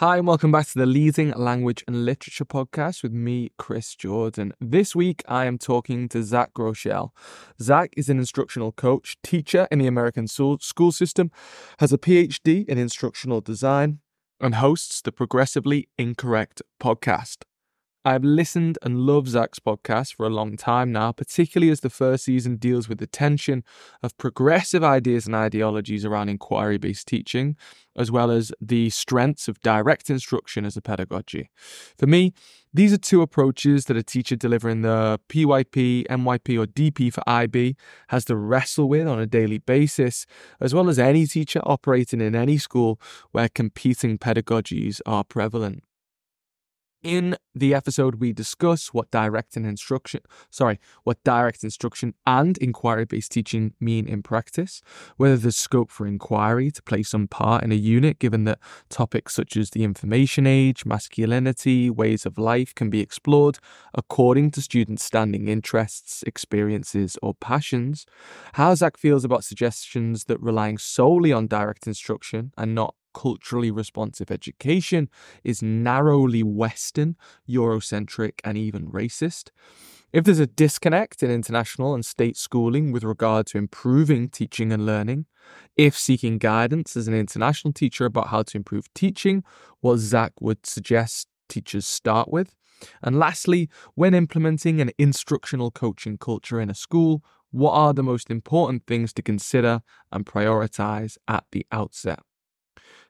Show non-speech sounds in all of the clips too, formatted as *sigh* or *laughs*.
Hi, and welcome back to the Leading Language and Literature podcast with me, Chris Jordan. This week, I am talking to Zach Groshell. Zach is an instructional coach, teacher in the American school system, has a PhD in instructional design, and hosts the Progressively Incorrect podcast. I've listened and loved Zach's podcast for a long time now, particularly as the first season deals with the tension of progressive ideas and ideologies around inquiry based teaching, as well as the strengths of direct instruction as a pedagogy. For me, these are two approaches that a teacher delivering the PYP, MYP, or DP for IB has to wrestle with on a daily basis, as well as any teacher operating in any school where competing pedagogies are prevalent. In the episode, we discuss what direct and instruction, sorry, what direct instruction and inquiry-based teaching mean in practice, whether there's scope for inquiry to play some part in a unit, given that topics such as the information age, masculinity, ways of life can be explored according to students' standing interests, experiences, or passions. How Zach feels about suggestions that relying solely on direct instruction and not culturally responsive education is narrowly Western, Eurocentric, and even racist. If there's a disconnect in international and state schooling with regard to improving teaching and learning, if seeking guidance as an international teacher about how to improve teaching, what Zach would suggest teachers start with, and lastly, when implementing an instructional coaching culture in a school, what are the most important things to consider and prioritize at the outset?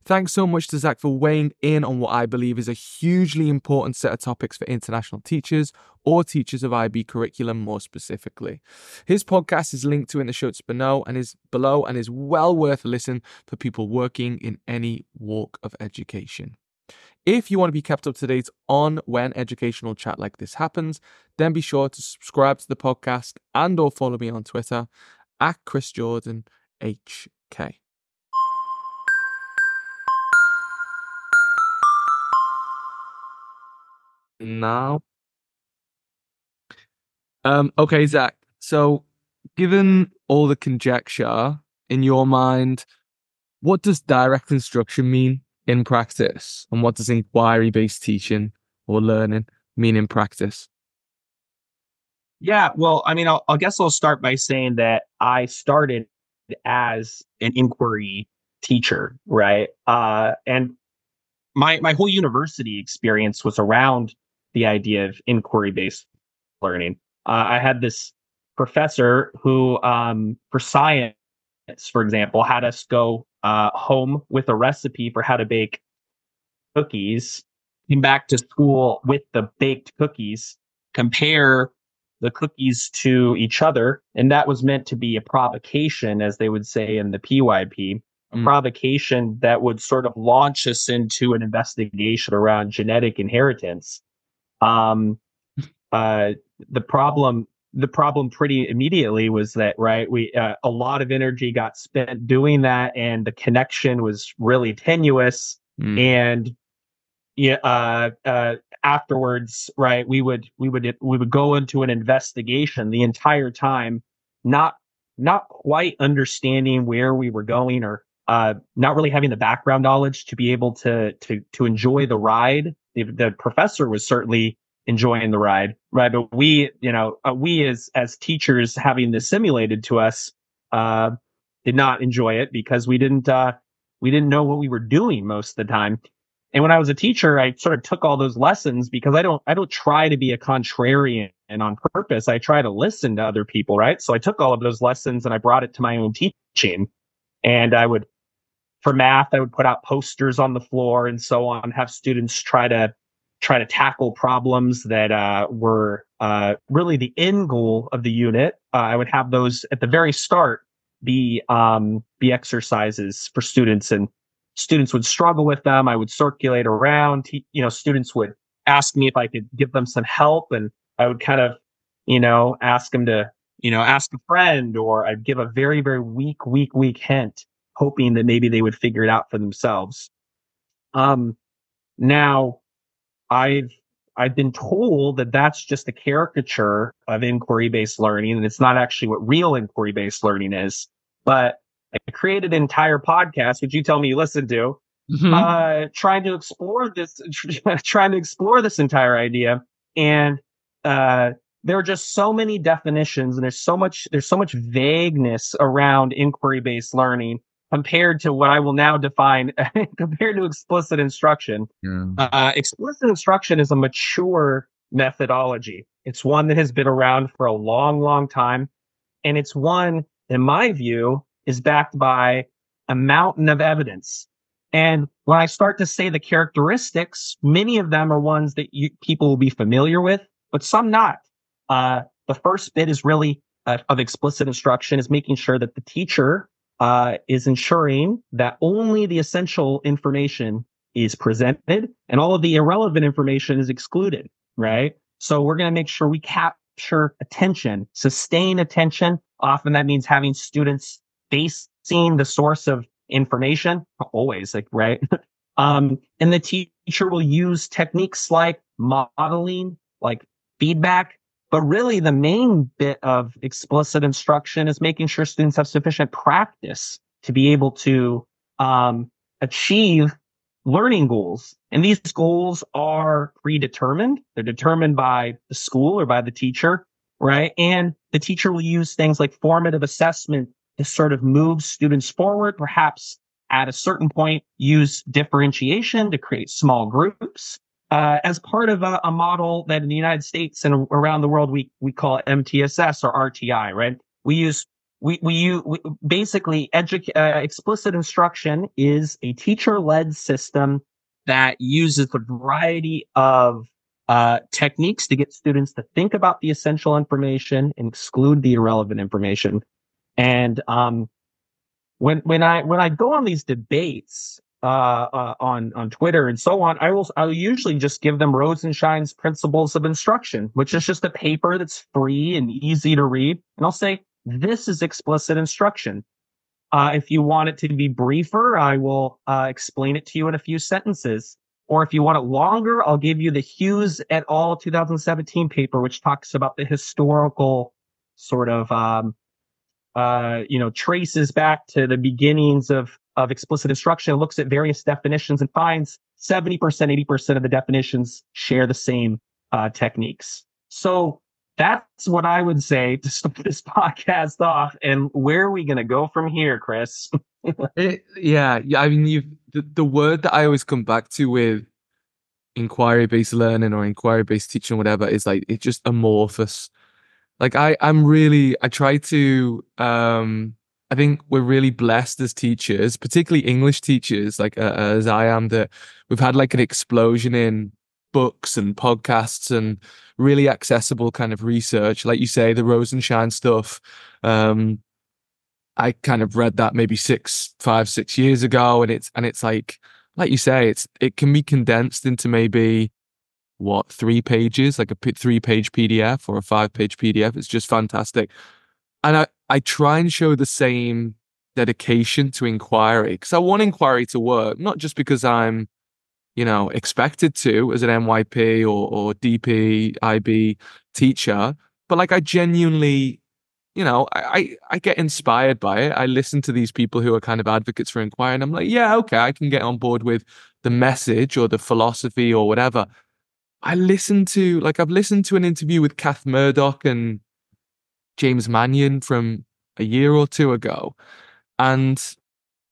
Thanks so much to Zach for weighing in on what I believe is a hugely important set of topics for international teachers or teachers of IB curriculum more specifically. His podcast is linked to in the show below and is below and is well worth a listen for people working in any walk of education. If you want to be kept up to date on when educational chat like this happens, then be sure to subscribe to the podcast and or follow me on Twitter at Chris Jordan HK. Now. Um, okay, Zach. So, given all the conjecture in your mind, what does direct instruction mean in practice? And what does inquiry based teaching or learning mean in practice? Yeah, well, I mean, I'll, I guess I'll start by saying that I started as an inquiry teacher, right? Uh, and my my whole university experience was around the idea of inquiry based learning. Uh, I had this professor who, um, for science, for example, had us go uh, home with a recipe for how to bake cookies, came back to school with the baked cookies, compare the cookies to each other. And that was meant to be a provocation, as they would say in the PYP, a mm. provocation that would sort of launch us into an investigation around genetic inheritance. Um, uh, the problem, the problem pretty immediately was that, right, we, uh, a lot of energy got spent doing that and the connection was really tenuous. Mm. And yeah, uh, uh, afterwards, right, we would, we would, we would go into an investigation the entire time, not, not quite understanding where we were going or, uh, not really having the background knowledge to be able to, to, to enjoy the ride the, the professor was certainly enjoying the ride, right? But we, you know, uh, we as as teachers having this simulated to us, uh, did not enjoy it because we didn't uh, we didn't know what we were doing most of the time. And when I was a teacher, I sort of took all those lessons because I don't I don't try to be a contrarian and on purpose. I try to listen to other people, right? So I took all of those lessons and I brought it to my own teaching. And I would for math, I would put out posters on the floor and so on, have students try to try to tackle problems that uh, were uh, really the end goal of the unit. Uh, I would have those at the very start be um, be exercises for students, and students would struggle with them. I would circulate around. You know, students would ask me if I could give them some help, and I would kind of, you know, ask them to, you know, ask a friend, or I'd give a very very weak, weak, weak hint hoping that maybe they would figure it out for themselves. Um, now, I've I've been told that that's just a caricature of inquiry based learning, and it's not actually what real inquiry based learning is. But I created an entire podcast, which you tell me you listen to, mm-hmm. uh, trying to explore this, *laughs* trying to explore this entire idea, and uh, there are just so many definitions, and there's so much there's so much vagueness around inquiry based learning compared to what I will now define *laughs* compared to explicit instruction. Yeah. Uh, explicit instruction is a mature methodology. It's one that has been around for a long, long time. And it's one, in my view, is backed by a mountain of evidence. And when I start to say the characteristics, many of them are ones that you, people will be familiar with, but some not. Uh, the first bit is really uh, of explicit instruction is making sure that the teacher uh, is ensuring that only the essential information is presented and all of the irrelevant information is excluded, right? So we're going to make sure we capture attention, sustain attention. Often that means having students facing the source of information, always like, right? *laughs* um, and the teacher will use techniques like modeling, like feedback, but really, the main bit of explicit instruction is making sure students have sufficient practice to be able to um, achieve learning goals. And these goals are predetermined. They're determined by the school or by the teacher, right? And the teacher will use things like formative assessment to sort of move students forward, perhaps at a certain point use differentiation to create small groups uh, as part of a, a, model that in the United States and around the world we we call MTSS or RTI, right? We use we we use we, basically edu- uh, explicit instruction is a teacher-led system that uses a variety of uh, techniques to get students to think about the essential information and exclude the irrelevant information. And um, when when I when I go on these debates uh, uh, on on Twitter and so on, I will I'll usually just give them Rosenshine's Principles of Instruction, which is just a paper that's free and easy to read, and I'll say this is explicit instruction. Uh, if you want it to be briefer, I will uh, explain it to you in a few sentences. Or if you want it longer, I'll give you the Hughes et al. 2017 paper, which talks about the historical sort of, um, uh, you know, traces back to the beginnings of of explicit instruction, looks at various definitions and finds 70%, 80% of the definitions share the same uh, techniques. So that's what I would say to start *laughs* this podcast off. And where are we going to go from here, Chris? it, *laughs* yeah, yeah. I mean, you the, the word that I always come back to with inquiry based learning or inquiry based teaching, whatever, is like it's just amorphous. Like I, I'm really, I try to um I think we're really blessed as teachers, particularly English teachers, like uh, as I am, that we've had like an explosion in books and podcasts and really accessible kind of research. Like you say, the Rosenshine stuff. Um, I kind of read that maybe six, five, six years ago, and it's and it's like, like you say, it's it can be condensed into maybe what three pages, like a three page PDF or a five page PDF. It's just fantastic and I, I try and show the same dedication to inquiry because I want inquiry to work, not just because I'm, you know, expected to as an MYP or, or DP, IB teacher, but like I genuinely, you know, I, I, I get inspired by it. I listen to these people who are kind of advocates for inquiry and I'm like, yeah, okay, I can get on board with the message or the philosophy or whatever. I listen to, like, I've listened to an interview with Kath Murdoch and James Mannion from a year or two ago. And,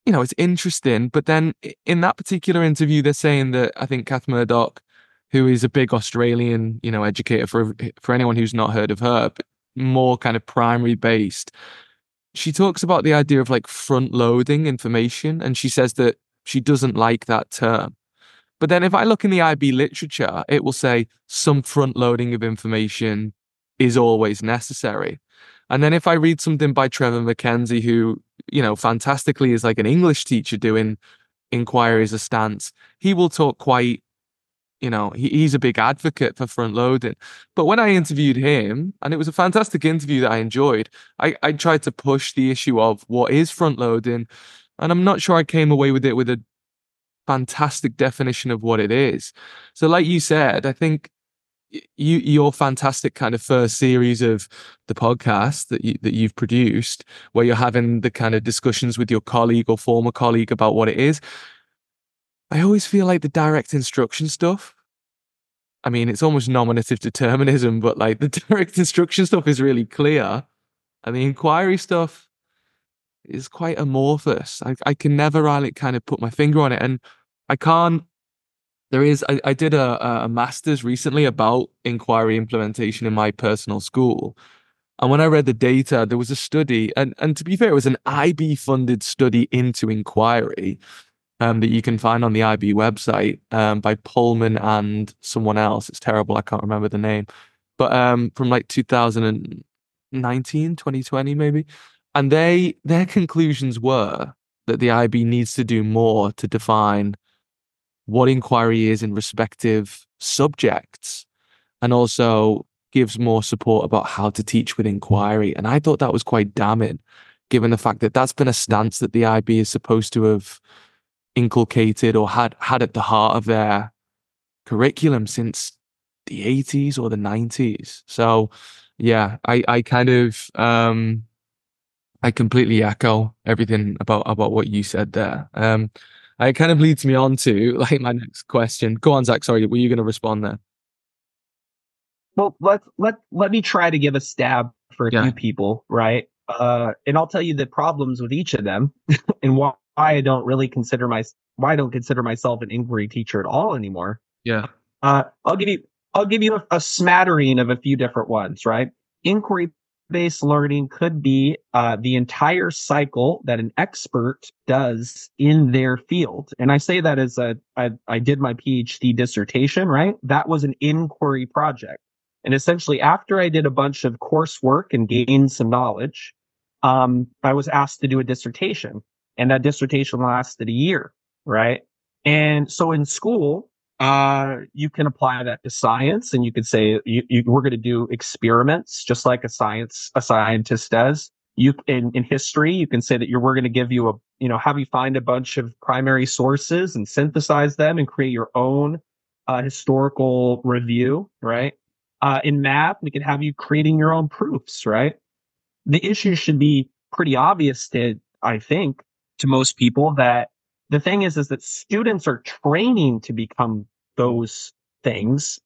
you know, it's interesting. But then in that particular interview, they're saying that I think Kath Murdoch, who is a big Australian, you know, educator for for anyone who's not heard of her, but more kind of primary based. She talks about the idea of like front loading information, and she says that she doesn't like that term. But then if I look in the IB literature, it will say some front loading of information is always necessary. And then if I read something by Trevor MacKenzie, who, you know, fantastically is like an English teacher doing inquiry as a stance, he will talk quite, you know, he, he's a big advocate for front loading. But when I interviewed him, and it was a fantastic interview that I enjoyed, I, I tried to push the issue of what is front loading. And I'm not sure I came away with it with a fantastic definition of what it is. So, like you said, I think you your fantastic kind of first series of the podcast that you that you've produced where you're having the kind of discussions with your colleague or former colleague about what it is I always feel like the direct instruction stuff. I mean, it's almost nominative determinism, but like the *laughs* direct instruction stuff is really clear. And the inquiry stuff is quite amorphous. I, I can never really kind of put my finger on it. And I can't, there is, I, I did a, a master's recently about inquiry implementation in my personal school. And when I read the data, there was a study, and, and to be fair, it was an IB funded study into inquiry um, that you can find on the IB website um, by Pullman and someone else. It's terrible. I can't remember the name. But um, from like 2019, 2020, maybe. And they their conclusions were that the IB needs to do more to define what inquiry is in respective subjects and also gives more support about how to teach with inquiry. And I thought that was quite damning, given the fact that that's been a stance that the IB is supposed to have inculcated or had had at the heart of their curriculum since the 80s or the 90s. So yeah, I, I kind of um I completely echo everything about about what you said there. Um it kind of leads me on to like my next question. Go on, Zach. Sorry, were you going to respond there? Well, let let let me try to give a stab for a yeah. few people, right? Uh, and I'll tell you the problems with each of them *laughs* and why I don't really consider my why I don't consider myself an inquiry teacher at all anymore. Yeah. Uh, I'll give you I'll give you a, a smattering of a few different ones, right? Inquiry based learning could be uh, the entire cycle that an expert does in their field. And I say that as a I, I did my PhD dissertation, right? That was an inquiry project. And essentially, after I did a bunch of coursework and gained some knowledge, um, I was asked to do a dissertation, and that dissertation lasted a year, right? And so in school, uh, you can apply that to science, and you could say you, you, we're going to do experiments, just like a science a scientist does. You in in history, you can say that you're we're going to give you a you know have you find a bunch of primary sources and synthesize them and create your own uh, historical review, right? Uh, in math, we could have you creating your own proofs, right? The issue should be pretty obvious to, I think, to most people that the thing is, is that students are training to become those things.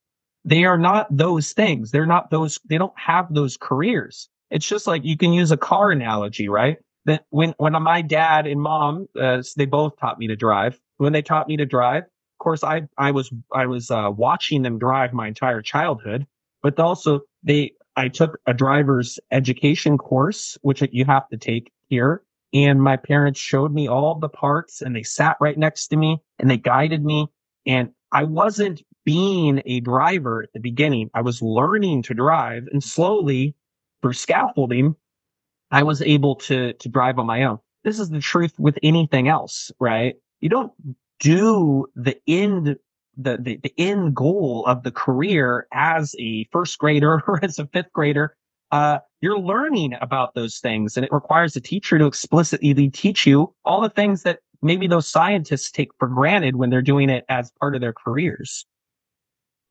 They are not those things. They're not those, they don't have those careers. It's just like you can use a car analogy, right? That when, when my dad and mom, uh, they both taught me to drive. When they taught me to drive, of course, I, I was, I was, uh, watching them drive my entire childhood but also they I took a driver's education course, which you have to take here. And my parents showed me all the parts and they sat right next to me and they guided me. And I wasn't being a driver at the beginning. I was learning to drive and slowly through scaffolding, I was able to, to drive on my own. This is the truth with anything else, right? You don't do the end the, the, the end goal of the career as a first grader *laughs* or as a fifth grader, uh, you're learning about those things and it requires a teacher to explicitly teach you all the things that maybe those scientists take for granted when they're doing it as part of their careers.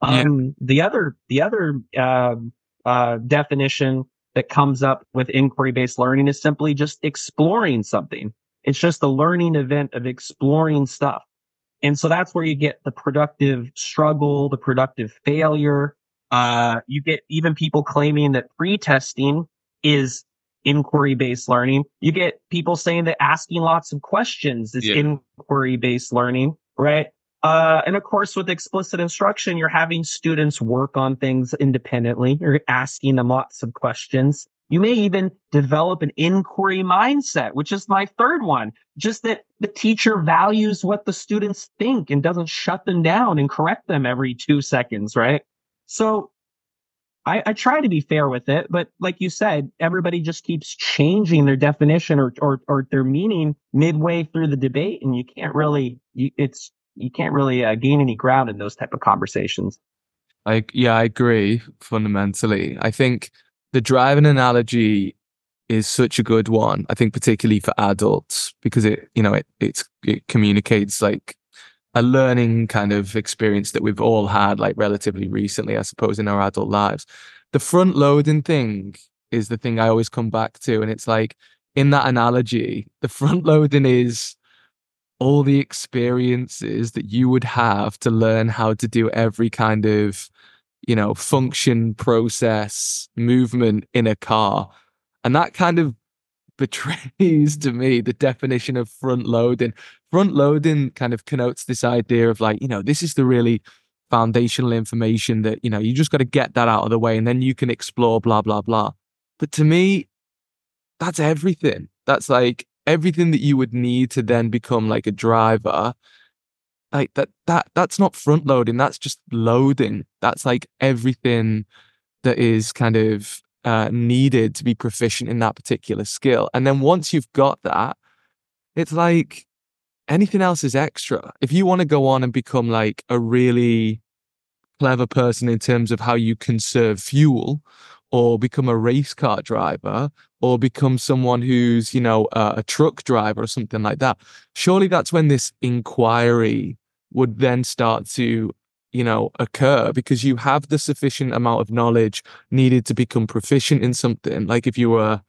Um, the other, the other, uh, uh, definition that comes up with inquiry based learning is simply just exploring something. It's just a learning event of exploring stuff. And so that's where you get the productive struggle, the productive failure. Uh, you get even people claiming that pre-testing is inquiry based learning. You get people saying that asking lots of questions is yeah. inquiry based learning, right? Uh, and of course, with explicit instruction, you're having students work on things independently. You're asking them lots of questions. You may even develop an inquiry mindset, which is my third one. Just that the teacher values what the students think and doesn't shut them down and correct them every two seconds, right? So I, I try to be fair with it, but like you said, everybody just keeps changing their definition or, or, or their meaning midway through the debate. And you can't really, you, it's, you can't really uh, gain any ground in those type of conversations. I, yeah, I agree fundamentally. I think the driving analogy is such a good one. I think particularly for adults because it, you know, it it's, it communicates like a learning kind of experience that we've all had like relatively recently, I suppose, in our adult lives. The front loading thing is the thing I always come back to, and it's like in that analogy, the front *laughs* loading is all the experiences that you would have to learn how to do every kind of you know function process movement in a car and that kind of betrays *laughs* to me the definition of front loading. Front loading kind of connotes this idea of like you know this is the really foundational information that you know you just got to get that out of the way and then you can explore blah blah blah. But to me that's everything. That's like everything that you would need to then become like a driver. Like that that that's not front loading that's just loading. That's like everything that is kind of uh, needed to be proficient in that particular skill and then once you've got that it's like anything else is extra if you want to go on and become like a really clever person in terms of how you conserve fuel or become a race car driver or become someone who's, you know, a, a truck driver or something like that. Surely that's when this inquiry would then start to you know occur because you have the sufficient amount of knowledge needed to become proficient in something like if you were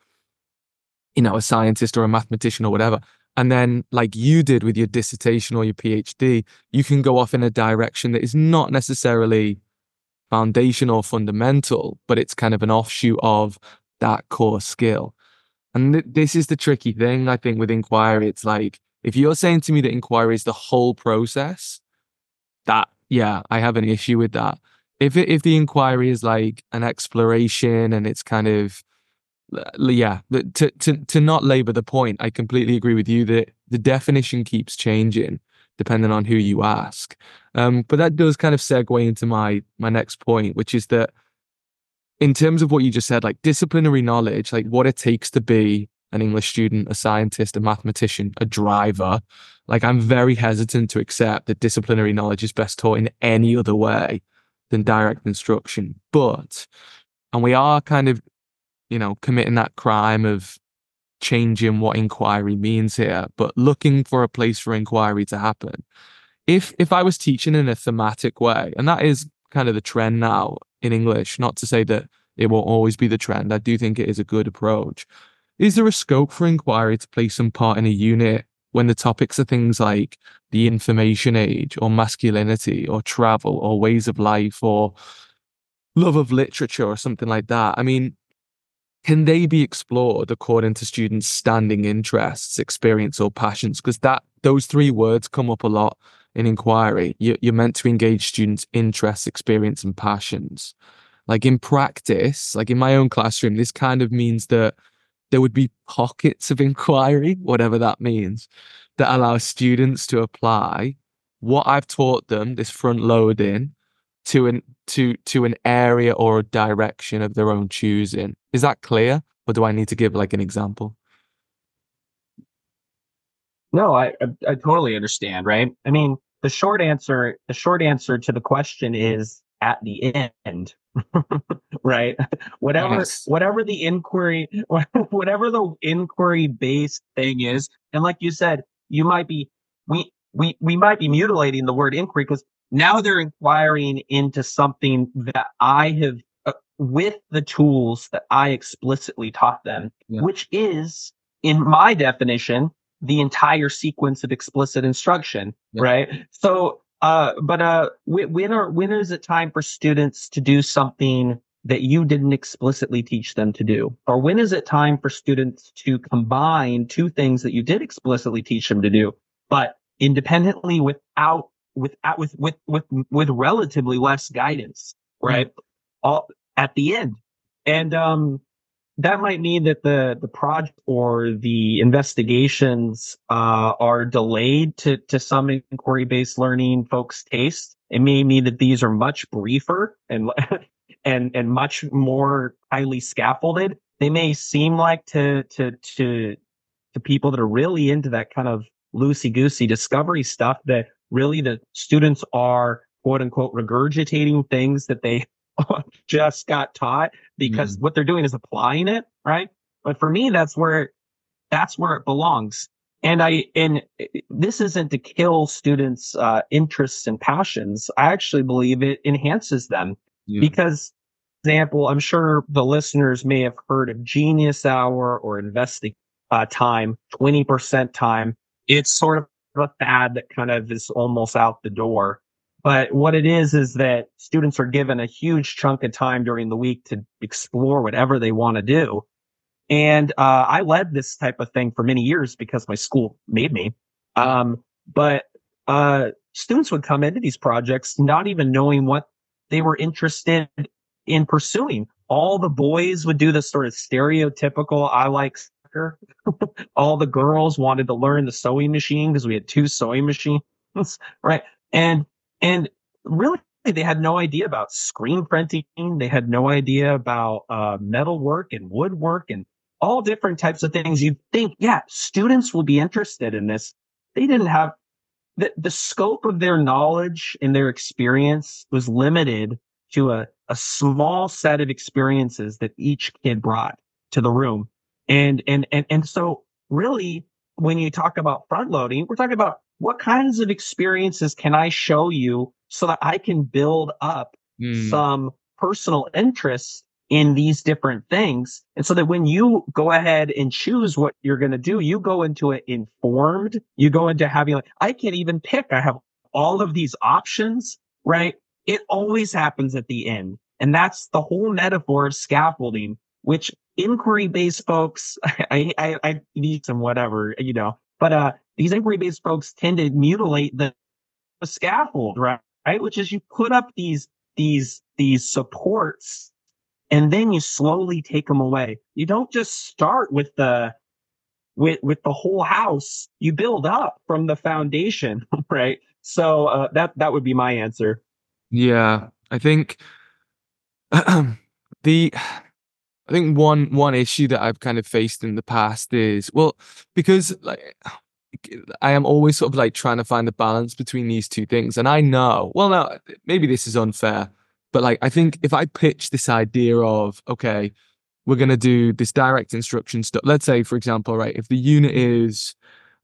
you know a scientist or a mathematician or whatever and then like you did with your dissertation or your phd you can go off in a direction that is not necessarily foundational or fundamental but it's kind of an offshoot of that core skill. And th- this is the tricky thing, I think, with inquiry. It's like, if you're saying to me that inquiry is the whole process, that, yeah, I have an issue with that. If it, if the inquiry is like an exploration and it's kind of, yeah, to, to, to not labor the point, I completely agree with you that the definition keeps changing depending on who you ask. Um, but that does kind of segue into my my next point, which is that in terms of what you just said, like disciplinary knowledge, like what it takes to be an English student, a scientist, a mathematician, a driver, like I'm very hesitant to accept that disciplinary knowledge is best taught in any other way than direct instruction. But, and we are kind of, you know, committing that crime of changing what inquiry means here, but looking for a place for inquiry to happen. If if I was teaching in a thematic way, and that is kind of the trend now in English. Not to say that it will always be the trend. I do think it is a good approach. Is there a scope for inquiry to play some part in a unit when the topics are things like the information age or masculinity or travel or ways of life or love of literature or something like that? I mean, can they be explored according to students' standing interests, experience, or passions? Because that those three words come up a lot in inquiry. You, you're meant to engage students' interests, experience, and passions. Like in practice, like in my own classroom, this kind of means that there would be pockets of inquiry, whatever that means, that allow students to apply what I've taught them, this front loading, to an to to an area or a direction of their own choosing. Is that clear? Or do I need to give like an example? No, I, I, I totally understand, right? I mean, the short answer the short answer to the question is at the end *laughs* right whatever yes. whatever the inquiry *laughs* whatever the inquiry based thing is and like you said you might be we we we might be mutilating the word inquiry because now they're inquiring into something that i have uh, with the tools that i explicitly taught them yeah. which is in my definition the entire sequence of explicit instruction, yep. right? So, uh, but uh, when are when is it time for students to do something that you didn't explicitly teach them to do, or when is it time for students to combine two things that you did explicitly teach them to do, but independently without without with with with with relatively less guidance, right? Mm-hmm. All at the end, and um, that might mean that the the project or the investigations uh, are delayed to to some inquiry based learning folks' taste. It may mean that these are much briefer and *laughs* and and much more highly scaffolded. They may seem like to to to to people that are really into that kind of loosey goosey discovery stuff that really the students are quote unquote regurgitating things that they *laughs* just got taught because mm. what they're doing is applying it, right? But for me, that's where that's where it belongs. And I and this isn't to kill students' uh, interests and passions. I actually believe it enhances them yeah. because, example, I'm sure the listeners may have heard of Genius Hour or Investing uh, Time, twenty percent time. It's sort of a fad that kind of is almost out the door. But what it is is that students are given a huge chunk of time during the week to explore whatever they want to do. And uh, I led this type of thing for many years because my school made me. Um, but uh, students would come into these projects not even knowing what they were interested in pursuing. All the boys would do this sort of stereotypical, I like soccer. *laughs* All the girls wanted to learn the sewing machine because we had two sewing machines, *laughs* right? And, and really they had no idea about screen printing. They had no idea about uh, metal work and woodwork and all different types of things. You'd think, yeah, students will be interested in this. They didn't have the, the scope of their knowledge and their experience was limited to a, a small set of experiences that each kid brought to the room. And, and, and, and so really, when you talk about front loading, we're talking about what kinds of experiences can I show you so that I can build up mm. some personal interests in these different things. And so that when you go ahead and choose what you're going to do, you go into it informed. You go into having like, I can't even pick. I have all of these options, right? It always happens at the end. And that's the whole metaphor of scaffolding, which inquiry based folks, *laughs* I, I, I need some whatever, you know, but, uh, these inquiry based folks tend to mutilate the, scaffold, right? Right. Which is you put up these, these, these supports and then you slowly take them away. You don't just start with the with with the whole house. You build up from the foundation, *laughs* right? So uh, that that would be my answer. Yeah, I think *clears throat* the I think one one issue that I've kind of faced in the past is well because like I am always sort of like trying to find the balance between these two things, and I know well now maybe this is unfair but like, I think if I pitch this idea of, okay, we're going to do this direct instruction stuff. Let's say, for example, right, if the unit is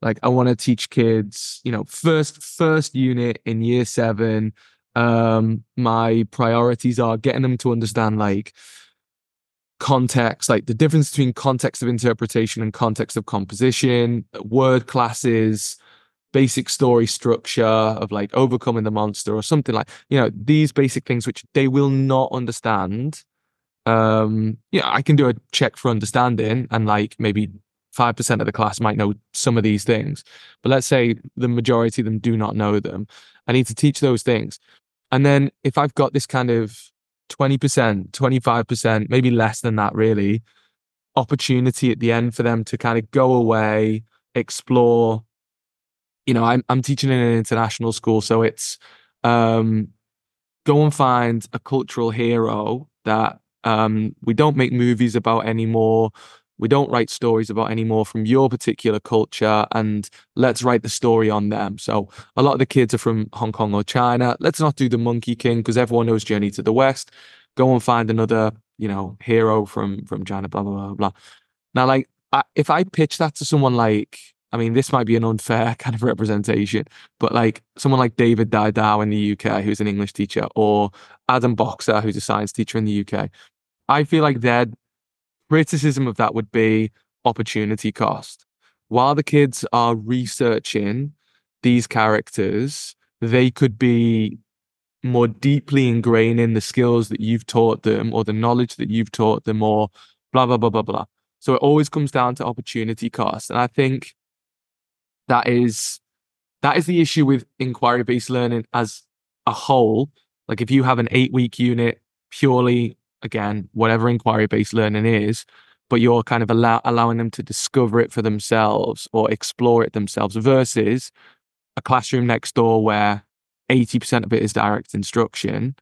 like, I want to teach kids, you know, first, first unit in year seven, um, my priorities are getting them to understand like context, like the difference between context of interpretation and context of composition, word classes, basic story structure of like overcoming the monster or something like you know these basic things which they will not understand. Um yeah i can do a check for understanding and like maybe 5% of the class might know some of these things. But let's say the majority of them do not know them. I need to teach those things. And then if i've got this kind of 20% 25% maybe less than that really opportunity at the end for them to kind of go away explore you know, I'm I'm teaching in an international school, so it's um, go and find a cultural hero that um, we don't make movies about anymore. We don't write stories about anymore from your particular culture, and let's write the story on them. So a lot of the kids are from Hong Kong or China. Let's not do the Monkey King because everyone knows Journey to the West. Go and find another, you know, hero from from China. Blah blah blah blah. Now, like, I, if I pitch that to someone like I mean, this might be an unfair *laughs* kind of representation, but like someone like David Didau in the UK, who's an English teacher, or Adam Boxer, who's a science teacher in the UK, I feel like their criticism of that would be opportunity cost. While the kids are researching these characters, they could be more deeply ingraining the skills that you've taught them or the knowledge that you've taught them or blah, blah, blah, blah, blah. So it always comes down to opportunity cost. And I think that is that is the issue with inquiry based learning as a whole. Like if you have an eight week unit purely again whatever inquiry based learning is, but you're kind of allow, allowing them to discover it for themselves or explore it themselves versus a classroom next door where 80% of it is direct instruction.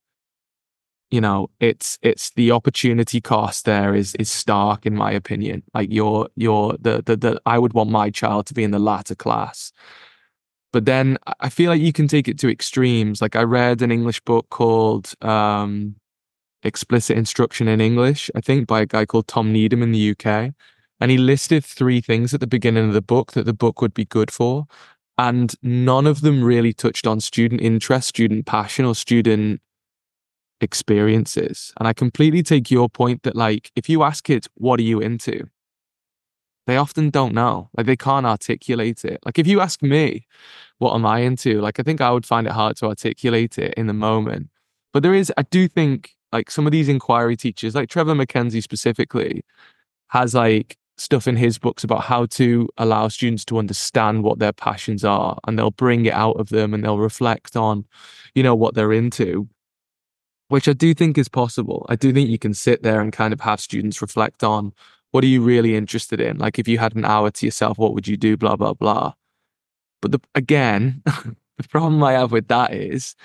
You know it's it's the opportunity cost there is is stark in my opinion. Like you're you're the the, the i would want my child to be in the latter class. But then i feel like you can take it to extremes. Like i read an english book called um explicit instruction in english i think by a guy called tom needham in the uk and he listed three things at the beginning of the book that the book would be good for and none of them really touched on student interest student passion or student experiences. And I completely take your point that, like, if you ask kids, what are you into? they often don't know. Like they can't articulate it. Like if you ask me, what am I into? Like I think I would find it hard to articulate it in the moment. But there is, I do think like some of these inquiry teachers, like Trevor MacKenzie specifically, has like stuff in his books about how to allow students to understand what their passions are and they'll bring it out of them and they'll reflect on, you know, what they're into which I do think is possible. I do think you can sit there and kind of have students reflect on what are you really interested in? Like if you had an hour to yourself, what would you do? Blah, blah, blah. But the, again, *laughs* the problem I have with that is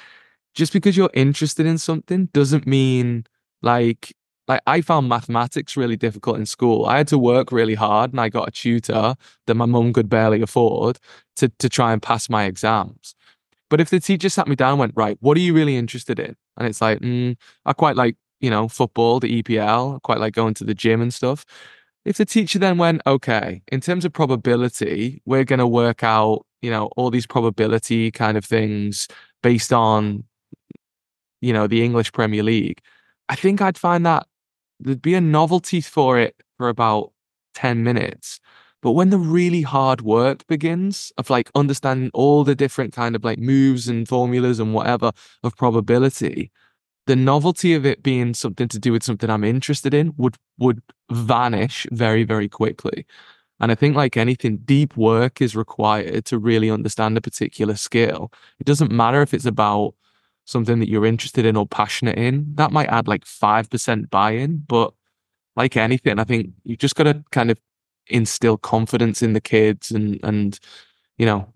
just because you're interested in something doesn't mean like like I found mathematics really difficult in school. I had to work really hard and I got a tutor that my mum could barely afford to to try and pass my exams. But if the teacher sat me down and went, right, what are you really interested in? And it's like, mm, I quite like, you know, football, the EPL, I quite like going to the gym and stuff. If the teacher then went, okay, in terms of probability, we're going to work out, you know, all these probability kind of things based on, you know, the English Premier League, I think I'd find that there'd be a novelty for it for about 10 minutes. But when the really hard work begins of like understanding all the different kind of like moves and formulas and whatever of probability, the novelty of it being something to do with something I'm interested in would would vanish very, very quickly. And I think like anything, deep work is required to really understand a particular skill. It doesn't matter if it's about something that you're interested in or passionate in. That might add like 5% buy-in, but like anything, I think you've just got to kind of instill confidence in the kids and and you know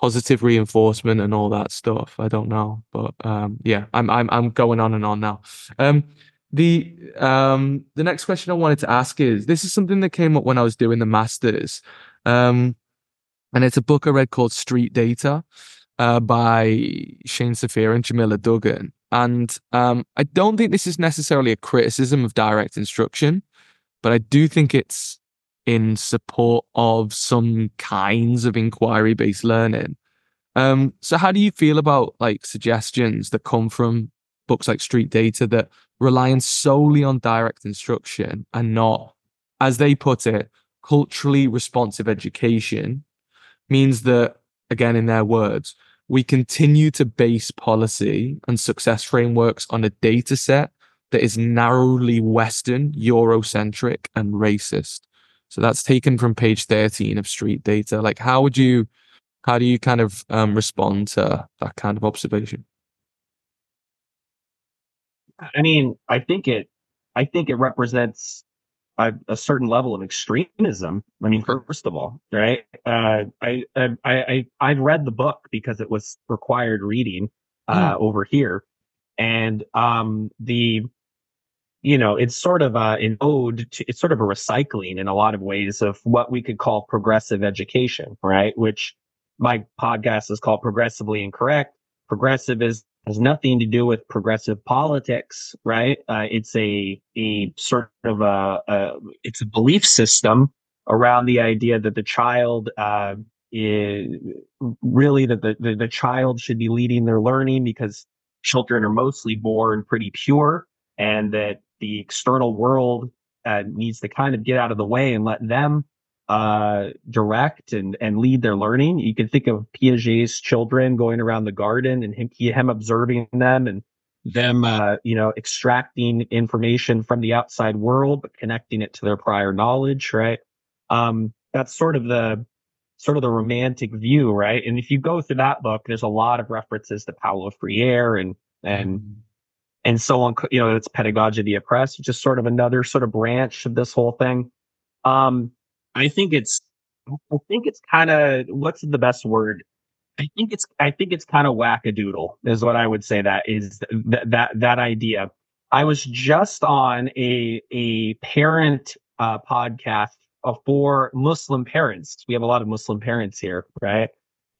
positive reinforcement and all that stuff. I don't know, but um, yeah, I'm I'm I'm going on and on now. Um, the um the next question I wanted to ask is this is something that came up when I was doing the masters, um, and it's a book I read called Street Data, uh, by Shane Safir and Jamila Dugan. And um, I don't think this is necessarily a criticism of direct instruction, but I do think it's in support of some kinds of inquiry based learning. Um, so how do you feel about like suggestions that come from books like Street Data that relying solely on direct instruction and not, as they put it, culturally responsive education means that, again, in their words, we continue to base policy and success frameworks on a data set that is narrowly Western, Eurocentric, and racist. So that's taken from page 13 of street data. Like, how would you, how do you kind of um, respond to that kind of observation? I mean, I think it, I think it represents a, a certain level of extremism. I mean, first of all, right? Uh, I, I, I, I read the book because it was required reading uh, mm. over here, and um, the you know, it's sort of a, an ode to, it's sort of a recycling in a lot of ways of what we could call progressive education, right? Which my podcast is called Progressively Incorrect. Progressive is, has nothing to do with progressive politics, right? Uh, it's a, a sort of a, a, it's a belief system around the idea that the child, uh, is really that the, the, the child should be leading their learning because children are mostly born pretty pure and that the external world uh, needs to kind of get out of the way and let them uh, direct and, and lead their learning. You can think of Piaget's children going around the garden and him, him observing them and them, uh, you know, extracting information from the outside world, but connecting it to their prior knowledge, right? Um, that's sort of the, sort of the romantic view, right? And if you go through that book, there's a lot of references to Paulo Freire and, and mm-hmm and so on. You know, it's pedagogy of the oppressed, just sort of another sort of branch of this whole thing. Um, I think it's, I think it's kind of what's the best word? I think it's, I think it's kind of wackadoodle is what I would say. That is th- that that idea. I was just on a a parent uh, podcast for Muslim parents. We have a lot of Muslim parents here, right?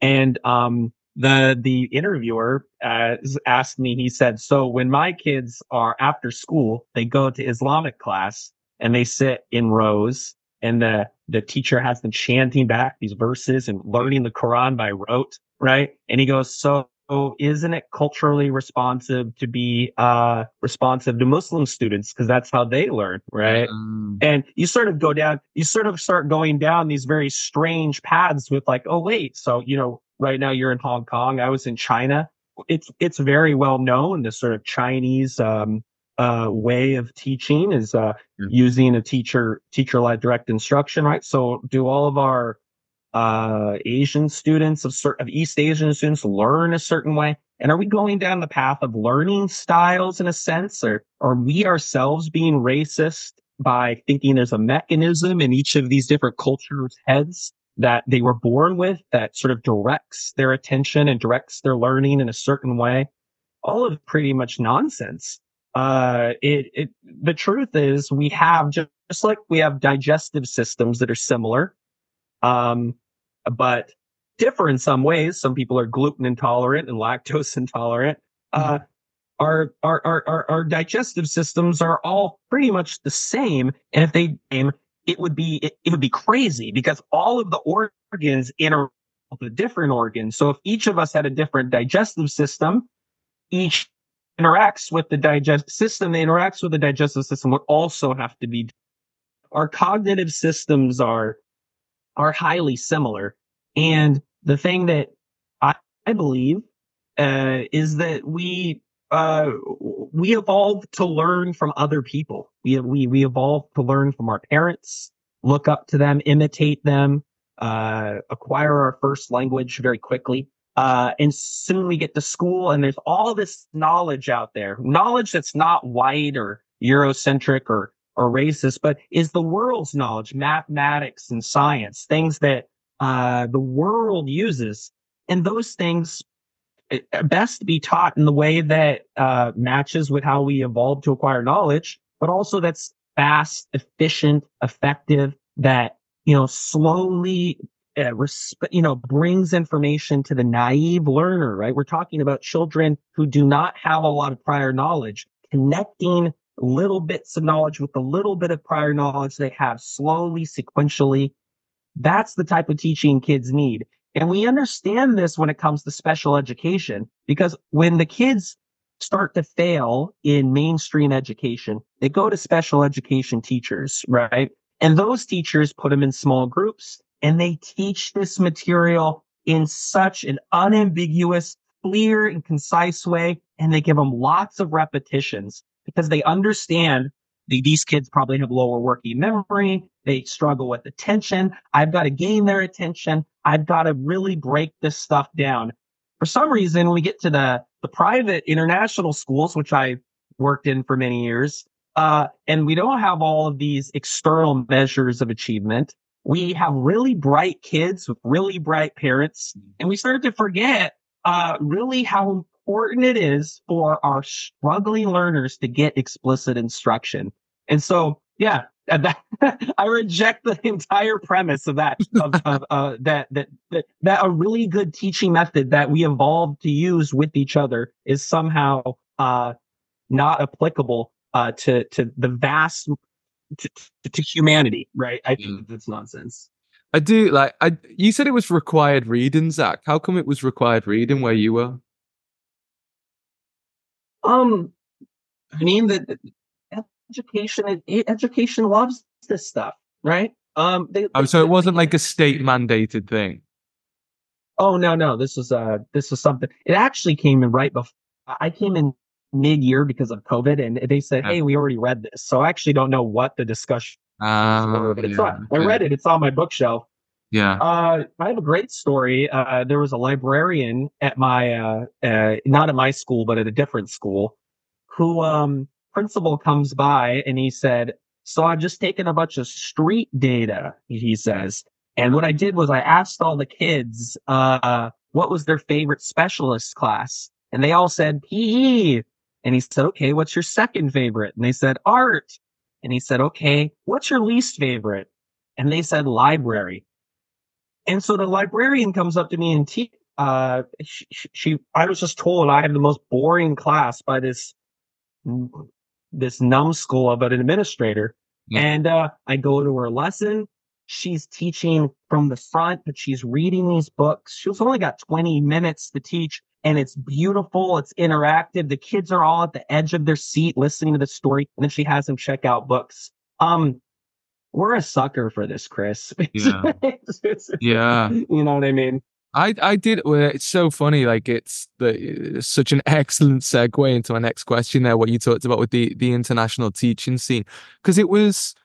And um, the the interviewer uh, asked me he said so when my kids are after school they go to islamic class and they sit in rows and the the teacher has them chanting back these verses and learning the quran by rote right and he goes so isn't it culturally responsive to be uh, responsive to Muslim students because that's how they learn, right? Um, and you sort of go down, you sort of start going down these very strange paths with like, oh wait, so you know, right now you're in Hong Kong, I was in China. It's it's very well known the sort of Chinese um, uh, way of teaching is uh, mm-hmm. using a teacher teacher led direct instruction, right? So do all of our uh, Asian students of, of East Asian students learn a certain way? And are we going down the path of learning styles in a sense, or are we ourselves being racist by thinking there's a mechanism in each of these different cultures' heads that they were born with that sort of directs their attention and directs their learning in a certain way? All of pretty much nonsense. Uh, it, it, the truth is we have just, just like we have digestive systems that are similar. Um, but differ in some ways. Some people are gluten intolerant and lactose *laughs* intolerant. Uh, mm-hmm. our, our, our, our, digestive systems are all pretty much the same. And if they, it would be, it, it would be crazy because all of the organs interact with a different organ. So if each of us had a different digestive system, each interacts with the digestive system that interacts with the digestive system would also have to be. Our cognitive systems are are highly similar. And the thing that I, I believe uh, is that we uh, we evolved to learn from other people. We we we evolved to learn from our parents, look up to them, imitate them, uh, acquire our first language very quickly. Uh, and soon we get to school and there's all this knowledge out there, knowledge that's not white or Eurocentric or or racist, but is the world's knowledge, mathematics and science, things that uh, the world uses. And those things eh, best be taught in the way that uh, matches with how we evolved to acquire knowledge, but also that's fast, efficient, effective, that, you know, slowly, uh, resp- you know, brings information to the naive learner, right? We're talking about children who do not have a lot of prior knowledge, connecting little bits of knowledge with a little bit of prior knowledge they have slowly, sequentially. That's the type of teaching kids need. And we understand this when it comes to special education, because when the kids start to fail in mainstream education, they go to special education teachers, right? And those teachers put them in small groups and they teach this material in such an unambiguous, clear and concise way. And they give them lots of repetitions because they understand the, these kids probably have lower working memory. They struggle with attention. I've got to gain their attention. I've got to really break this stuff down. For some reason, when we get to the, the private international schools, which I worked in for many years, uh, and we don't have all of these external measures of achievement. We have really bright kids with really bright parents, and we start to forget uh, really how important it is for our struggling learners to get explicit instruction. And so, yeah, *laughs* that, I reject the entire premise of that, *laughs* of, of uh, that, that, that, that a really good teaching method that we evolved to use with each other is somehow, uh, not applicable, uh, to, to the vast, to, to humanity, right? I think mm. that's nonsense. I do like I you said it was required reading, Zach. How come it was required reading where you were? Um, I mean that education education loves this stuff, right? Um, they, oh, so it wasn't like a *laughs* state mandated thing. Oh no, no, this was uh this was something. It actually came in right before I came in mid year because of COVID, and they said, "Hey, we already read this." So I actually don't know what the discussion. Were, but it's yeah, on, I read it. It's on my bookshelf. Yeah. Uh, I have a great story. Uh, there was a librarian at my, uh, uh, not at my school, but at a different school who, um, principal comes by and he said, so I've just taken a bunch of street data, he says. And what I did was I asked all the kids, uh, what was their favorite specialist class? And they all said PE. And he said, okay, what's your second favorite? And they said art. And he said, okay, what's your least favorite? And they said library. And so the librarian comes up to me and te- uh, she, she, I was just told I have the most boring class by this, this numbskull of an administrator. Yeah. And, uh, I go to her lesson. She's teaching from the front, but she's reading these books. She's only got 20 minutes to teach, and it's beautiful. It's interactive. The kids are all at the edge of their seat listening to the story. And then she has them check out books. Um, we're a sucker for this, Chris. *laughs* Yeah. yeah. *laughs* You know what I mean? I I did. Well, it's so funny. Like it's the it's such an *laughs* excellent segue into my next question. There, what you talked about with the the international teaching scene, because it was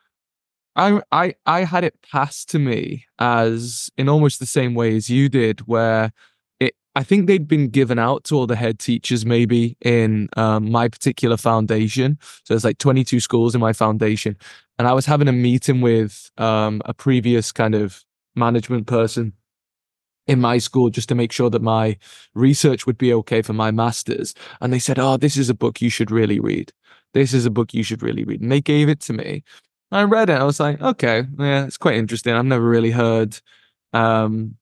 I I I had it passed to me as in almost the same way as you did, where I think they'd been given out to all the head teachers maybe in um, my particular foundation. So there's like 22 schools in my foundation, and I was having a meeting with um, a previous kind of management person in my school just to make sure that my research would be okay for my masters. And they said, "Oh, this is a book you should really read. This is a book you should really read." And they gave it to me. I read it. I was like, okay, yeah, it's quite interesting. I've never really heard um,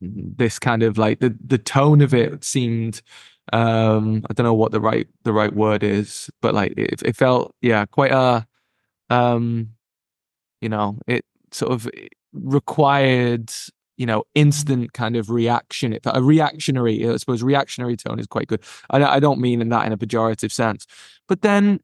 this kind of like the the tone of it seemed um I don't know what the right the right word is, but like it, it felt yeah quite a um you know it sort of required you know instant kind of reaction. It a reactionary i suppose reactionary tone is quite good. I, I don't mean in that in a pejorative sense. But then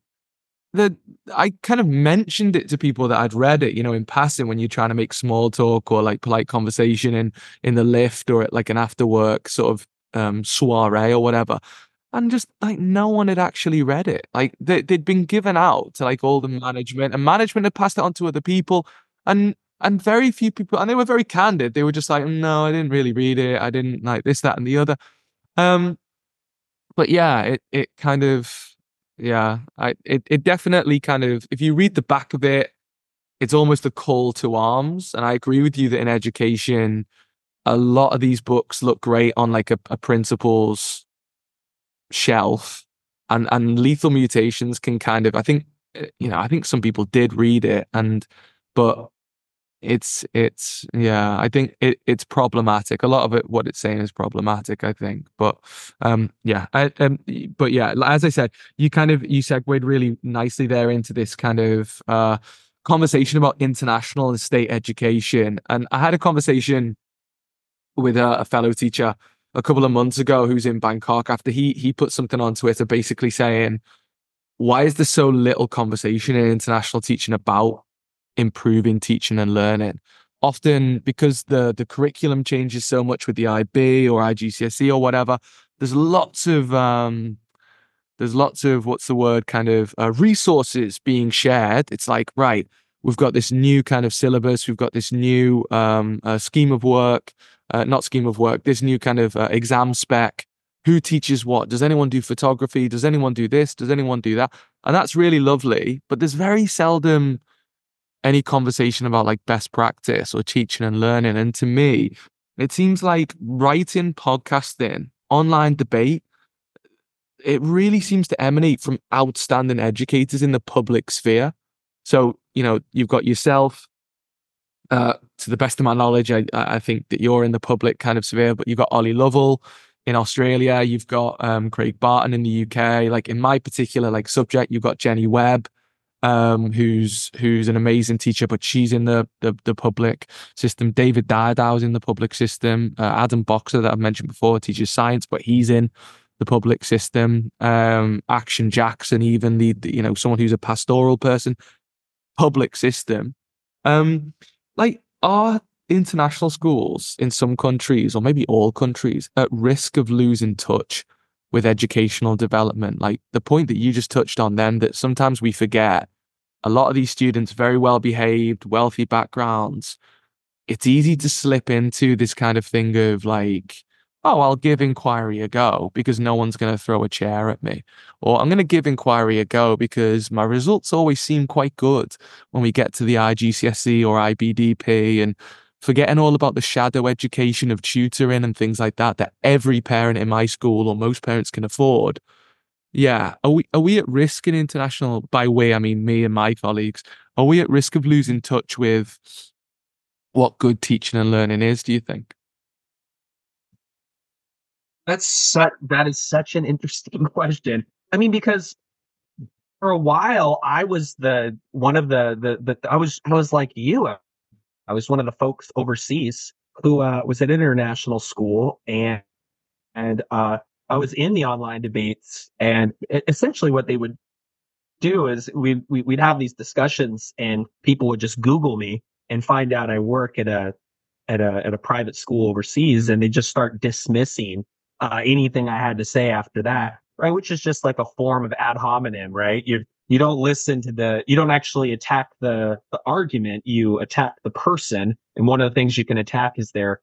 the I kind of mentioned it to people that I'd read it, you know, in passing when you're trying to make small talk or like polite conversation in in the lift or at like an after work sort of um soiree or whatever. And just like no one had actually read it. Like they, they'd been given out to like all the management and management had passed it on to other people. And and very few people and they were very candid. They were just like, no, I didn't really read it. I didn't like this, that, and the other. Um but yeah, it it kind of yeah, I it it definitely kind of if you read the back of it, it's almost a call to arms. And I agree with you that in education, a lot of these books look great on like a, a principles shelf, and and lethal mutations can kind of I think eh, you know I think some people did read it and but it's it's yeah i think it, it's problematic. A lot of it what it's saying is problematic i think but um yeah I, um, but yeah as i said you kind of you segued really nicely there into this kind of uh conversation about international and state education and i had a conversation with a, a fellow teacher a couple of months ago who's in bangkok after he he put something on twitter basically saying why is there so little conversation in international teaching about improving teaching and learning. Often because the the curriculum changes so much with the IB or IGCSE or whatever, there's lots of um, there's lots of what's the word kind of uh, resources being shared. It's like right, we've got this new kind of syllabus, we've got this new um, uh, scheme of work, uh, not scheme of work, this new kind of uh, exam spec. Who teaches what? Does anyone do photography? Does anyone do this? Does anyone do that? And that's really lovely, but there's very seldom any conversation about like best practice or teaching and learning. And to me, it seems like writing, podcasting, online debate, it really seems to emanate from outstanding educators in the public sphere. So, you know, you've got yourself, uh, to the best of my knowledge, I, I think that you're in the public kind of sphere, but you've got Ollie Lovell in Australia, you've got um, Craig Barton in the UK. Like in my particular like subject, you've got Jenny Webb um, who's who's an amazing teacher, but she's in the the, the public system. David Didau's in the public system. Uh, Adam Boxer that I've mentioned before teaches science, but he's in the public system. Um, Action Jackson, even the, the, you know someone who's a pastoral person, public system. Um, like are international schools in some countries, or maybe all countries, at risk of losing touch with educational development. Like the point that you just touched on then, that sometimes we forget a lot of these students, very well behaved, wealthy backgrounds. It's easy to slip into this kind of thing of like, oh, I'll give inquiry a go because no one's going to throw a chair at me. Or I'm going to give inquiry a go because my results always seem quite good when we get to the IGCSE or IBDP. And forgetting all about the shadow education of tutoring and things like that that every parent in my school or most parents can afford. Yeah, are we are we at risk in international? By way, I mean me and my colleagues. Are we at risk of losing touch with what good teaching and learning is? Do you think? That's such, that is such an interesting *laughs* question. I mean, because for a while I was the one of the the the I was I was like you. I was one of the folks overseas who uh, was at international school and and uh, I was in the online debates, and essentially what they would do is we, we would have these discussions, and people would just Google me and find out I work at a at a at a private school overseas, and they just start dismissing uh, anything I had to say after that, right? Which is just like a form of ad hominem, right? You you don't listen to the you don't actually attack the the argument, you attack the person, and one of the things you can attack is their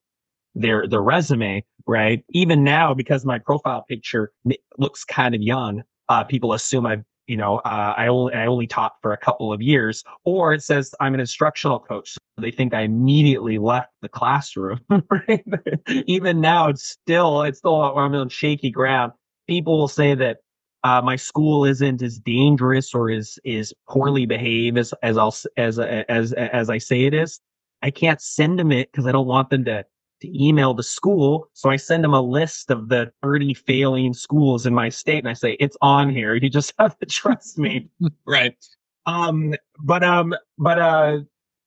their their resume, right? Even now, because my profile picture looks kind of young, uh, people assume I've you know uh, I only I only taught for a couple of years, or it says I'm an instructional coach. So they think I immediately left the classroom. *laughs* Right? Even now, it's still it's still I'm on shaky ground. People will say that uh, my school isn't as dangerous or is is poorly behaved as as I'll as as as I say it is. I can't send them it because I don't want them to to email the school. So I send them a list of the 30 failing schools in my state and I say, it's on here. You just *laughs* have to trust me. *laughs* right. Um, but, um, but, uh,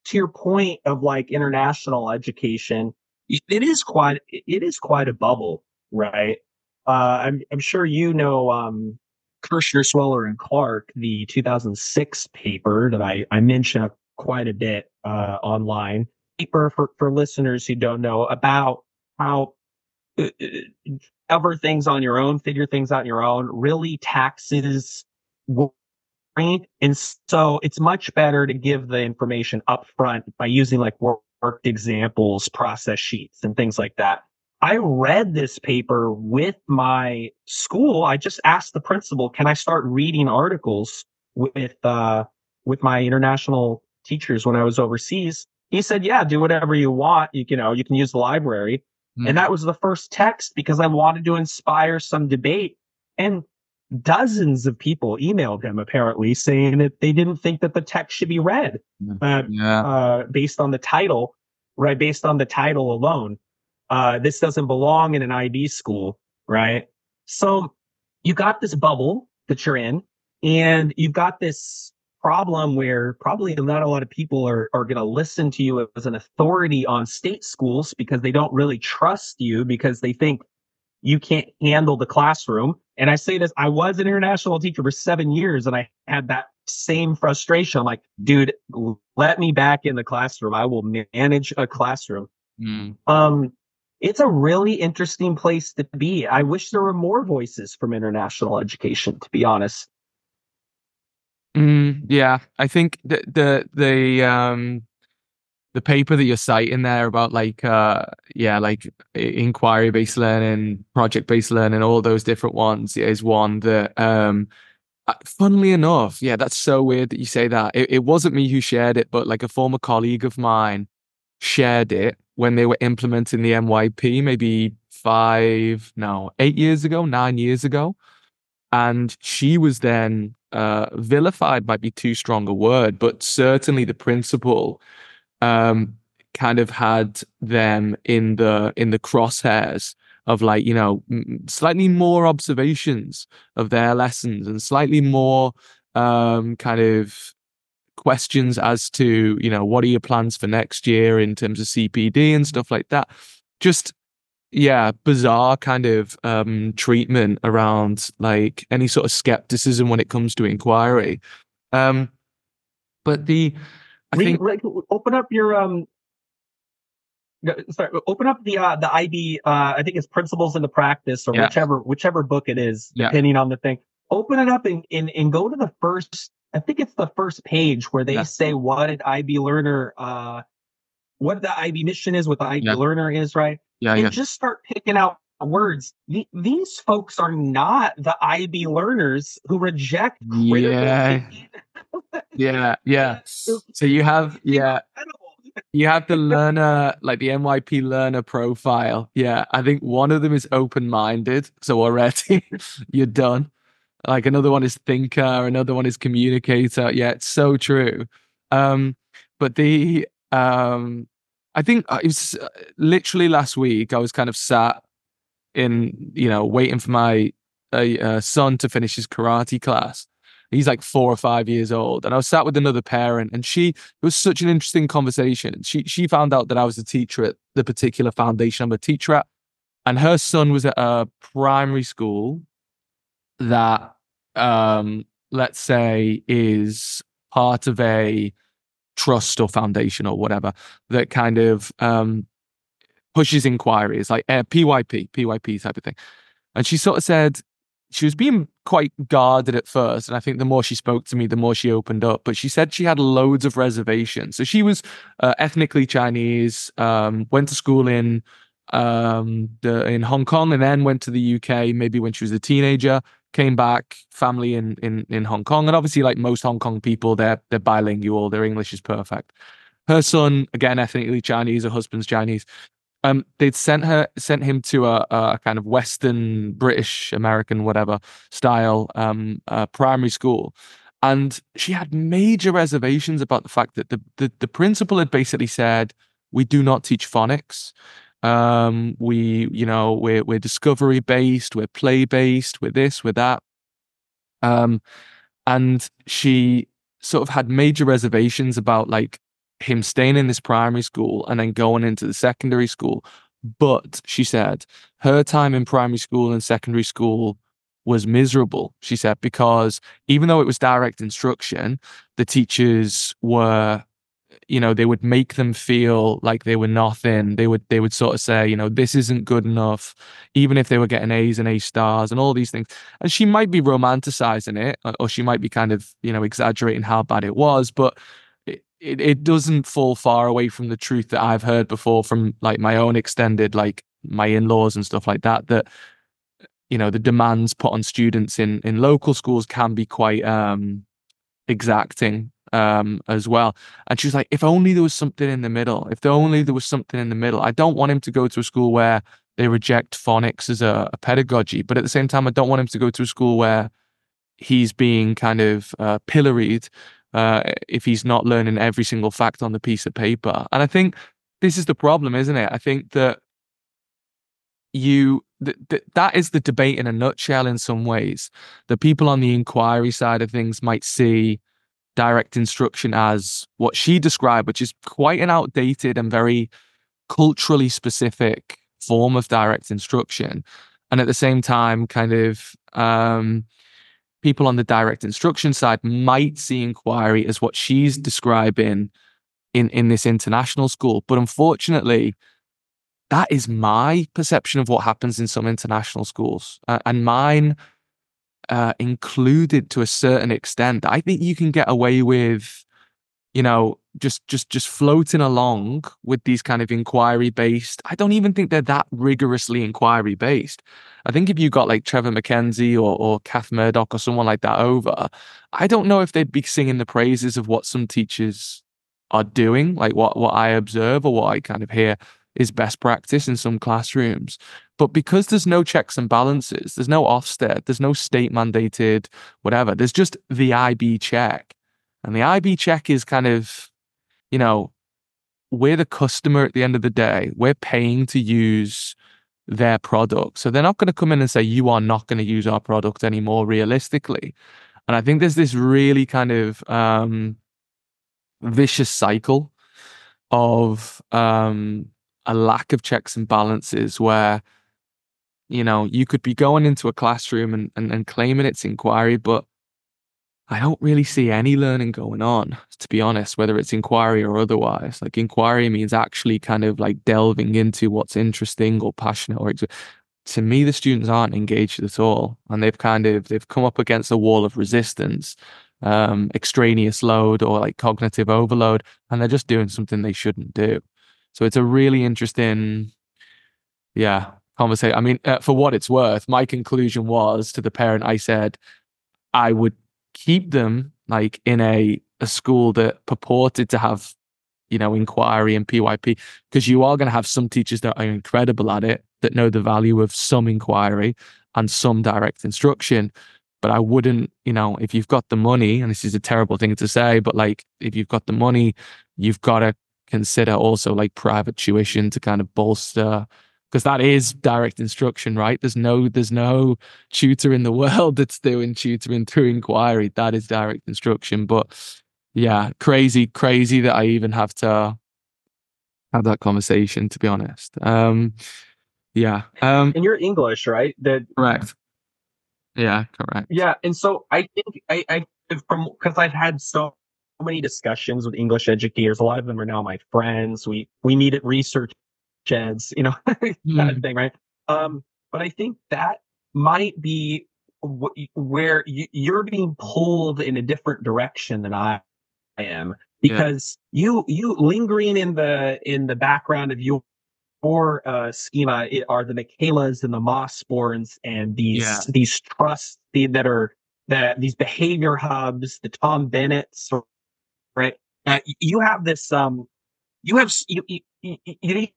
to your point of like international education, it is quite, it is quite a bubble, right? Uh, I'm, I'm sure you know, um, Kirschner, Sweller, and Clark, the 2006 paper that I, I mentioned quite a bit uh, online paper for, for listeners who don't know about how uh, uh, things on your own, figure things out on your own, really taxes? And so it's much better to give the information up front by using like worked examples, process sheets, and things like that. I read this paper with my school. I just asked the principal, can I start reading articles with uh with my international teachers when I was overseas? He said, yeah, do whatever you want. You, you know, you can use the library. Mm. And that was the first text because I wanted to inspire some debate. And dozens of people emailed him apparently saying that they didn't think that the text should be read uh, yeah. uh, based on the title, right? Based on the title alone. Uh, this doesn't belong in an IB school, right? So you got this bubble that you're in and you've got this problem where probably not a lot of people are, are going to listen to you as an authority on state schools because they don't really trust you because they think you can't handle the classroom. And I say this, I was an international teacher for seven years and I had that same frustration. I'm like, dude, let me back in the classroom. I will manage a classroom. Mm. Um, it's a really interesting place to be. I wish there were more voices from international education, to be honest. Mm, yeah, I think the the the um the paper that you're citing there about like uh yeah like inquiry based learning, project based learning, all those different ones is one that um uh, funnily enough, yeah, that's so weird that you say that. It, it wasn't me who shared it, but like a former colleague of mine shared it when they were implementing the MYP, maybe five, no, eight years ago, nine years ago. And she was then uh, vilified might be too strong a word, but certainly the principal um, kind of had them in the in the crosshairs of like you know slightly more observations of their lessons and slightly more um, kind of questions as to you know what are your plans for next year in terms of CPD and stuff like that. Just yeah, bizarre kind of um, treatment around like any sort of skepticism when it comes to inquiry. Um, but the I think like, open up your um sorry open up the uh the IB uh I think it's principles in the practice or yeah. whichever whichever book it is depending yeah. on the thing. Open it up and, and and go to the first I think it's the first page where they yeah. say what an IB learner uh what the IB mission is, what the IB learner is, right? Yeah, and yeah. just start picking out words. The, these folks are not the IB learners who reject yeah. yeah, *laughs* yeah. So you have yeah. You have the *laughs* learner, like the MYP learner profile. Yeah, I think one of them is open minded. So already *laughs* you're done. Like another one is thinker, another one is communicator. Yeah, it's so true. Um, but the um, I think uh, it was uh, literally last week. I was kind of sat in, you know, waiting for my uh, son to finish his karate class. He's like four or five years old, and I was sat with another parent, and she it was such an interesting conversation. She she found out that I was a teacher at the particular foundation I'm a teacher at, and her son was at a primary school that um let's say is part of a trust or foundation or whatever that kind of um pushes inquiries like uh, pyp pyp type of thing. And she sort of said she was being quite guarded at first and i think the more she spoke to me the more she opened up but she said she had loads of reservations. So she was uh, ethnically chinese um, went to school in um, the, in hong kong and then went to the uk maybe when she was a teenager came back family in in in hong kong and obviously like most hong kong people they're they're bilingual their english is perfect. Her son again ethnically chinese her husband's chinese. Um, they'd sent her sent him to a, a kind of Western British American whatever style um, uh, primary school, and she had major reservations about the fact that the, the the principal had basically said we do not teach phonics. Um, we you know we're we're discovery based, we're play based, we're this, we're that. Um, and she sort of had major reservations about like him staying in this primary school and then going into the secondary school. But she said her time in primary school and secondary school was miserable, she said, because even though it was direct instruction, the teachers were you know they would make them feel like they were nothing. They would they would sort of say you know this isn't good enough even if they were getting a's and a stars and all these things. And she might be romanticizing it or she might be kind of you know exaggerating how bad it was but it, it doesn't fall far away from the truth that I've heard before from like my own extended, like my in-laws and stuff like that, that you know, the demands put on students in in local schools can be quite um exacting um as well. And she was like, if only there was something in the middle, if only there was something in the middle. I don't want him to go to a school where they reject phonics as a, a pedagogy, but at the same time, I don't want him to go to a school where he's being kind of uh, pilloried uh, if he's not learning every single fact on the piece of paper. And I think this is the problem, isn't it? I think that you th- th- that is the debate in a nutshell in some ways. The people on the inquiry side of things might see direct instruction as what she described, which is quite an outdated and very culturally specific form of direct instruction. And at the same time, kind of um, people on the direct instruction side might see inquiry as what she's describing in in this international school but unfortunately that is my perception of what happens in some international schools uh, and mine uh, included to a certain extent i think you can get away with you know just just just floating along with these kind of inquiry based i don't even think they're that rigorously inquiry based i think if you got like Trevor MacKenzie or, or kath murdoch or someone like that over i don't know if they'd be singing the praises of what some teachers are doing like what what i observe or what i kind of hear is best practice in some classrooms but because there's no checks and balances there's no ofsted there's no state mandated whatever there's just the ib check and the IB check is kind of, you know, we're the customer at the end of the day. We're paying to use their product. So they're not going to come in and say, you are not going to use our product anymore realistically. And I think there's this really kind of um, vicious cycle of um, a lack of checks and balances where, you know, you could be going into a classroom and, and, and claiming it's inquiry, but I don't really see any learning going on, to be honest, whether it's inquiry or otherwise. Like inquiry means actually kind of like delving into what's interesting or passionate or to me the students aren't engaged at all and they've kind of they've come up against a wall of resistance um extraneous load or like cognitive overload and they're just doing something they shouldn't do so it's a really interesting yeah conversation. I mean uh, for what it's worth my conclusion was to the parent i said i would keep them like in a a school that purported to have you know inquiry and pyp because you are going to have some teachers that are incredible at it that know the value of some inquiry and some direct instruction but i wouldn't you know if you've got the money and this is a terrible thing to say but like if you've got the money you've got to consider also like private tuition to kind of bolster because that is direct instruction, right? There's no there's no tutor in the *laughs* world that's doing tutoring through inquiry. That is direct instruction. But yeah, crazy, crazy that I even have to have that conversation, to be honest. Um Yeah. Um, and you're English, right? That correct. Yeah, correct. Yeah, and so I think I, I from because I've had so many discussions with English educators. A lot of them are now my friends. We we meet at research sheds, you know, *laughs* kind of Mm, thing, right? Um, but I think that might be wh- where you, you're being pulled in a different direction than I am yeah, because you you lingering in the in the background of your your uh, schema are the Michaelas and the Mossbournes and yeah, these these trusts the- that are that these behavior hubs, the Tom Bennett's, right? Uh, you have this um you have you, you, you,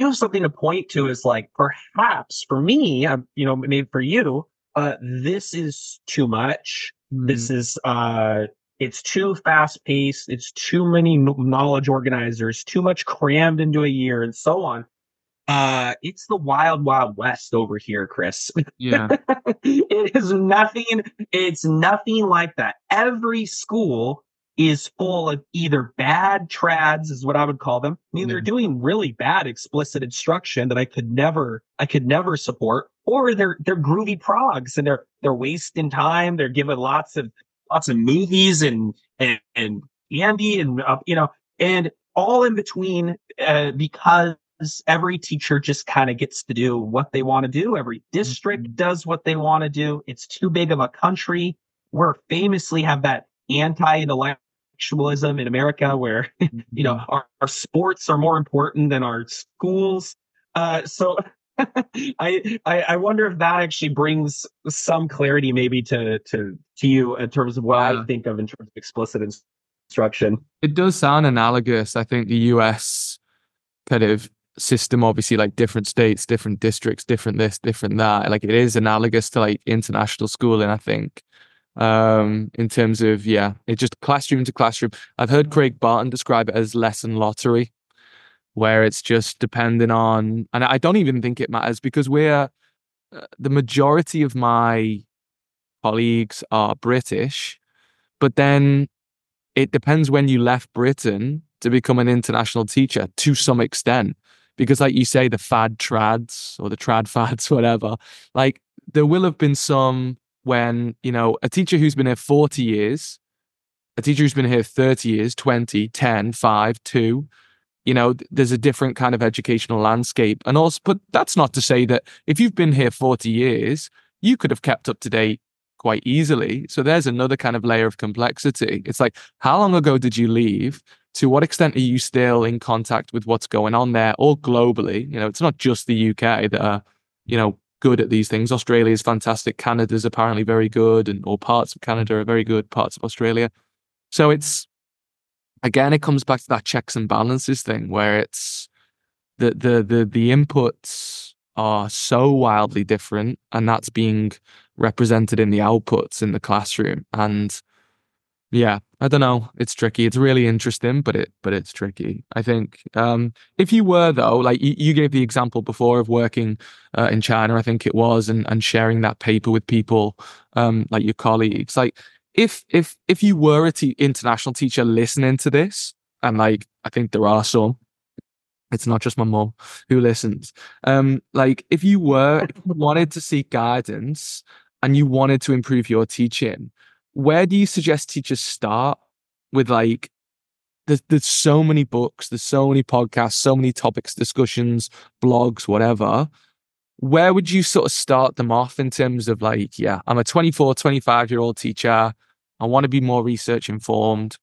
you have something to point to is like perhaps for me, um, you know, maybe for you, uh, this is too much. mm, This is uh, it's too fast paced. It's too many knowledge organizers, too much crammed into a year, and so on. Uh, it's the wild, wild west over here, Chris. yeah, *laughs* it is nothing. It's nothing like that. Every school is full of either bad trads, is what I would call them. I mean, they're doing really bad explicit instruction that I could never, I could never support, or they're they're groovy progs and they're they're wasting time. They're giving lots of lots of movies and and and candy and uh, you know and all in between uh, because every teacher just kind of gets to do what they want to do. Every district mhm, does what they want to do. It's too big of a country. We're famously have that anti-intellectualism in America where, *laughs* you know, our, our sports are more important than our schools. Uh, so *laughs* I, I I wonder if that actually brings some clarity maybe to to to you in terms of what I think of in terms of explicit instruction. It does sound analogous. I think the US kind of system, obviously, like different states, different districts, different this, different that. Like it is analogous to like international schooling, I think. Um, in terms of, yeah, it just classroom to classroom. I've heard Craig Barton describe it as lesson lottery, where it's just depending on, and I don't even think it matters because we're uh, the majority of my colleagues are British, but then it depends when you left Britain to become an international teacher to some extent. Because, like you say, the fad trads or the trad fads, *laughs* whatever, like there will have been some when, you know, a teacher who's been here 40 years, a teacher who's been here 30 years, 20, 10, 5, 2, you know, there's a different kind of educational landscape. And also, but that's not to say that if you've been here 40 years, you could have kept up to date quite easily. So there's another kind of layer of complexity. It's like, how long ago did you leave? To what extent are you still in contact with what's going on there or globally? You know, it's not just the UK that are, you know, good at these things. Australia is fantastic. Canada's apparently very good, and or parts of Canada are very good, parts of Australia. So it's again, it comes back to that checks and balances thing where it's the the the the inputs are so wildly different and that's being represented in the outputs in the classroom and yeah i don't know. It's tricky. It's really interesting but it but it's tricky i think. Um if you were though like you, you gave the example before of working uh, in china i think it was and and sharing that paper with people um like your colleagues. Like if if if you were a te- international teacher listening to this and like i think there are some it's not just my mom who listens. Um, like if you were if you wanted to seek guidance and you wanted to improve your teaching, where do you suggest teachers start with like there's there's so many books, there's so many podcasts, so many topics, discussions, blogs, whatever. Where would you sort of start them off in terms of like, yeah, I'm a 24, 25 year old teacher. I want to be more research informed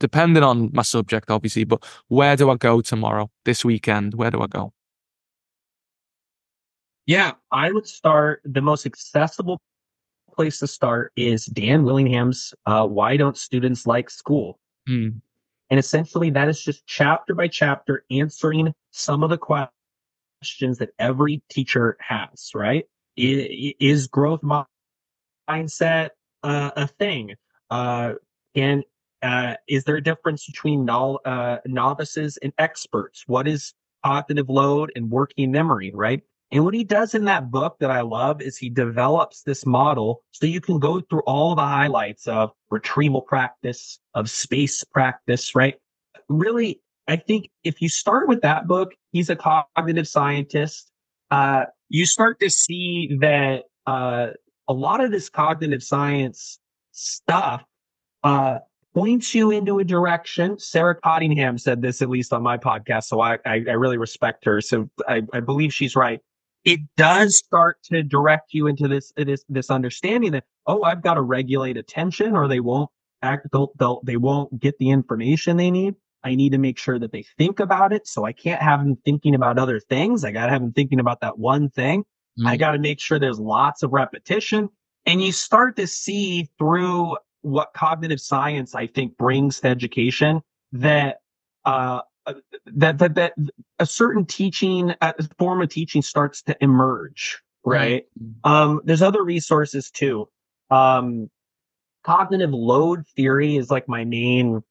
depending on my subject, obviously, but where do I go tomorrow, this weekend? Where do I go? Yeah, I would start the most accessible place to start is Dan Willingham's uh, Why Don't Students Like School? Mm, And essentially, that is just chapter by chapter answering some of the questions that every teacher has, right? Is growth mindset uh, a thing? Uh, and uh, is there a difference between nol- uh, novices and experts? What is cognitive load and working memory, right? And what he does in that book that I love is he develops this model so you can go through all the highlights of retrieval practice, of space practice, right? Really, I think if you start with that book, he's a cognitive scientist. uh, you start to see that uh, a lot of this cognitive science stuff uh, points you into a direction. Sarah Cottingham said this, at least on my podcast. So I, I, I really respect her. So I, I believe she's right. It does start to direct you into this, this, this understanding that, oh, I've got to regulate attention or they won't act, they'll, they'll, they won't get the information they need. I need to make sure that they think about it. So I can't have them thinking about other things. I got to have them thinking about that one thing. Mm-hmm. I got to make sure there's lots of repetition. And you start to see through what cognitive science I think brings to education that uh, that that that a certain teaching a form of teaching starts to emerge right. mm-hmm. um there's other resources too. Um cognitive load theory is like my main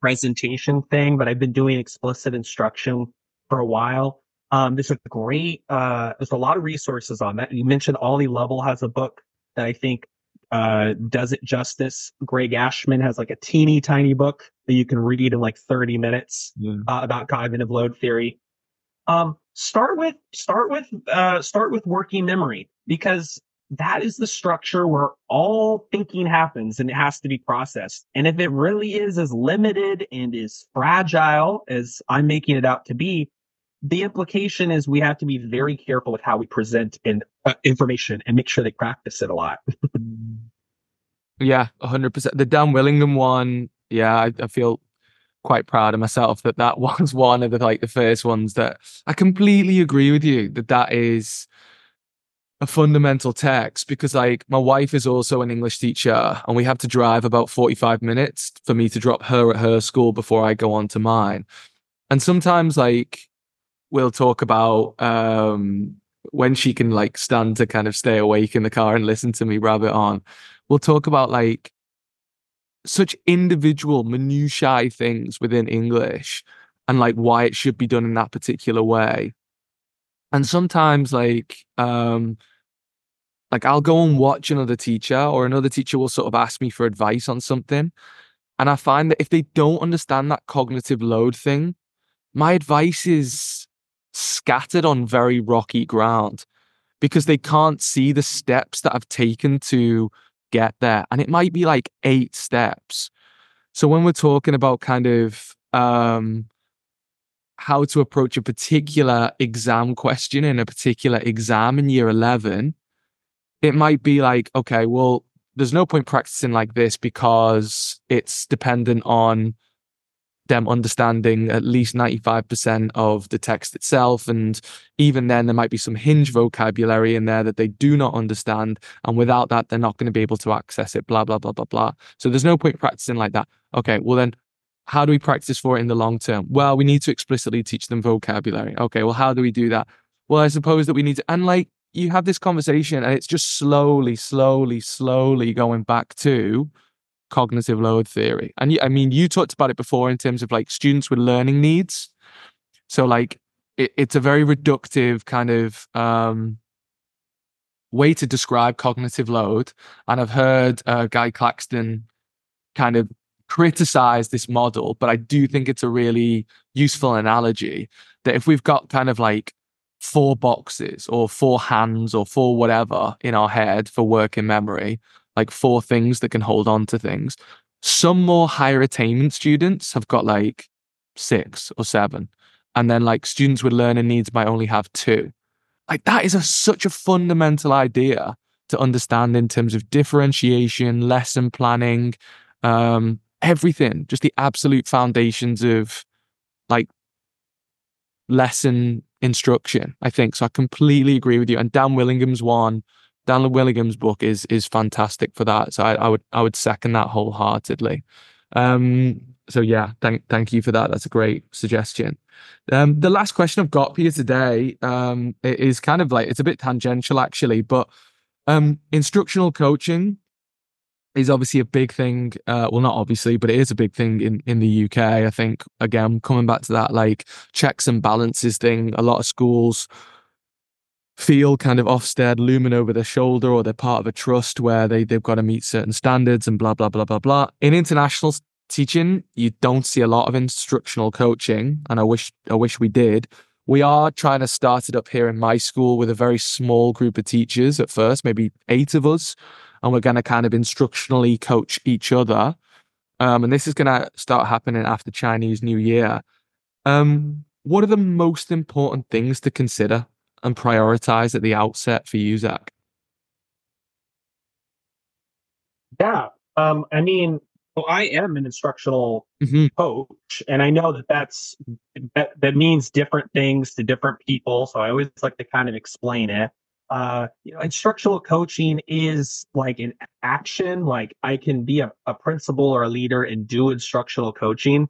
presentation thing but i've been doing explicit instruction for a while. Um there's a great uh there's a lot of resources on that. You mentioned ollie lovell has a book that i think uh, does it justice. Greg Ashman has like a teeny tiny book that you can read in like 30 minutes yeah. uh, about cognitive load theory. Um, start with start with uh, start with working memory because that is the structure where all thinking happens and it has to be processed. And if it really is as limited and as fragile as I'm making it out to be, the implication is we have to be very careful with how we present uh, information and make sure they practice it a lot. *laughs* yeah, 100%. The Dan Willingham one, yeah, I, I, feel quite proud of myself that that *laughs* was one of the like the first ones that I completely agree with you that that is a fundamental text because like my wife is also an English teacher and we have to drive about 45 minutes for me to drop her at her school before I go on to mine. And sometimes like we'll talk about um, when she can like stand to kind of stay awake in the car and listen to me rabbit on. We'll talk about like such individual minutiae things within English and like why it should be done in that particular way. And sometimes like um like I'll go and watch another teacher or another teacher will sort of ask me for advice on something. And I find that if they don't understand that cognitive load thing, my advice is scattered on very rocky ground because they can't see the steps that I've taken to get there. And it might be like eight steps. So when we're talking about kind of um, how to approach a particular exam question in a particular exam in year 11, it might be like, okay, well, there's no point practicing like this because it's dependent on them understanding at least 95% of the text itself. And even then, there might be some hinge vocabulary in there that they do not understand. And without that, they're not going to be able to access it, blah, blah, blah, blah, blah. So there's no point practicing like that. Okay, well, then how do we practice for it in the long term? Well, we need to explicitly teach them vocabulary. Okay, well, how do we do that? Well, I suppose that we need to, and like, you have this conversation and it's just slowly, slowly, slowly going back to cognitive load theory. And I mean, you talked about it before in terms of like students with learning needs. So like it, it's a very reductive kind of um, way to describe cognitive load. And I've heard uh, Guy Claxton kind of criticize this model, but I do think it's a really useful analogy that if we've got kind of like four boxes or four hands or four whatever in our head for working memory, like four things that can hold on to things. Some more higher attainment students have got like six or seven. And then like students with learning needs might only have two. Like that is a, such a fundamental idea to understand in terms of differentiation, lesson planning, um, everything, just the absolute foundations of like lesson instruction, I think. So I completely agree with you. And Dan Willingham's one Dan Willingham's book is is fantastic for that. So I, I would I would second that wholeheartedly. Um, so yeah, thank thank you for that. That's a great suggestion. Um, the last question I've got for you today um, is kind of like it's a bit tangential actually, but um, instructional coaching is obviously a big thing. Uh, well, not obviously, but it is a big thing in in the UK. I think again, coming back to that like checks and balances thing, a lot of schools feel kind of Ofsted looming over their shoulder or they're part of a trust where they, they've got to meet certain standards and blah, blah, blah, blah, blah. In international teaching, you don't see a lot of instructional coaching. And I wish, I wish we did. we are trying to start it up here in my school with a very small group of teachers at first, maybe eight of us, and we're going to kind of instructionally coach each other. Um, and this is going to start happening after Chinese New Year. Um, what are the most important things to consider and prioritize at the outset for you, Zach? Yeah. Um, I mean, well, I am an instructional mm-hmm. coach, and I know that that's that, that means different things to different people. So I always like to kind of explain it. Uh, you know, instructional coaching is like an action. Like I can be a, a principal or a leader and do instructional coaching,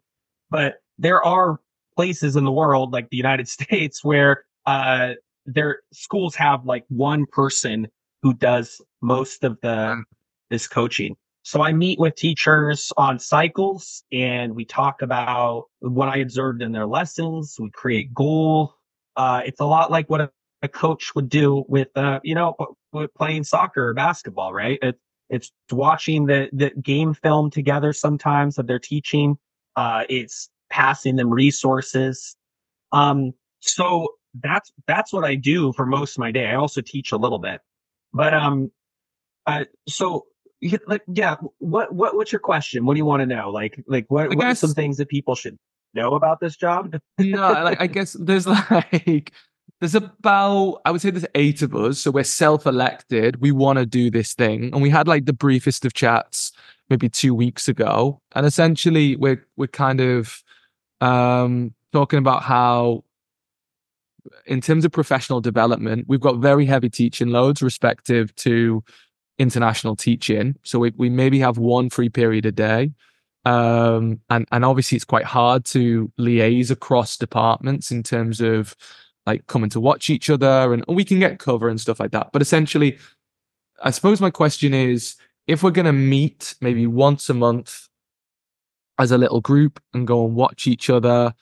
but there are places in the world, like the United *laughs* States, where uh, their schools have like one person who does most of the this coaching. So I meet with teachers on cycles and we talk about what I observed in their lessons. We create goal. Uh, it's a lot like what a, a coach would do with, uh, you know, with playing soccer or basketball, right? It, it's watching the, the game film together sometimes of their teaching. Uh, it's passing them resources. Um, so that's that's what I do for most of my day. I also teach a little bit, but um, uh, so like yeah, what what what's your question? What do you want to know? Like like what, what are some things that people should know about this job? no, like I guess there's *laughs* like there's about I would say there's eight of us, so we're self-elected. We want to do this thing, and we had like the briefest of chats maybe two weeks ago, and essentially we're we're kind of um, talking about how, in terms of professional development, we've got very heavy teaching loads respective to international teaching. So we, we maybe have one free period a day. Um, and, and obviously it's quite hard to liaise across departments in terms of like coming to watch each other and, and we can get cover and stuff like that. But essentially, I suppose my question is if we're going to meet maybe once a month as a little group and go and watch each other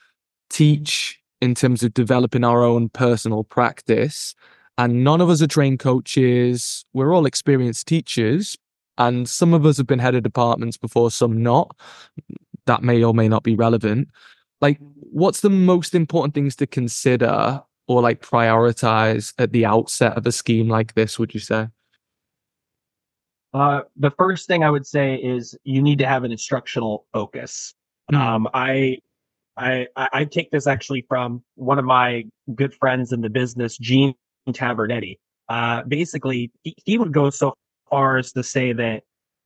teach in terms of developing our own personal practice. And none of us are trained coaches. We're all experienced teachers. And some of us have been head of departments before, some not. That may or may not be relevant. Like, what's the most important things to consider or like prioritize at the outset of a scheme like this, would you say? Uh, the first thing I would say is you need to have an instructional focus. Mm. Um, I, I, I take this actually from one of my good friends in the business, Gene Tavernetti. Uh, basically, he, he, would go so far as to say that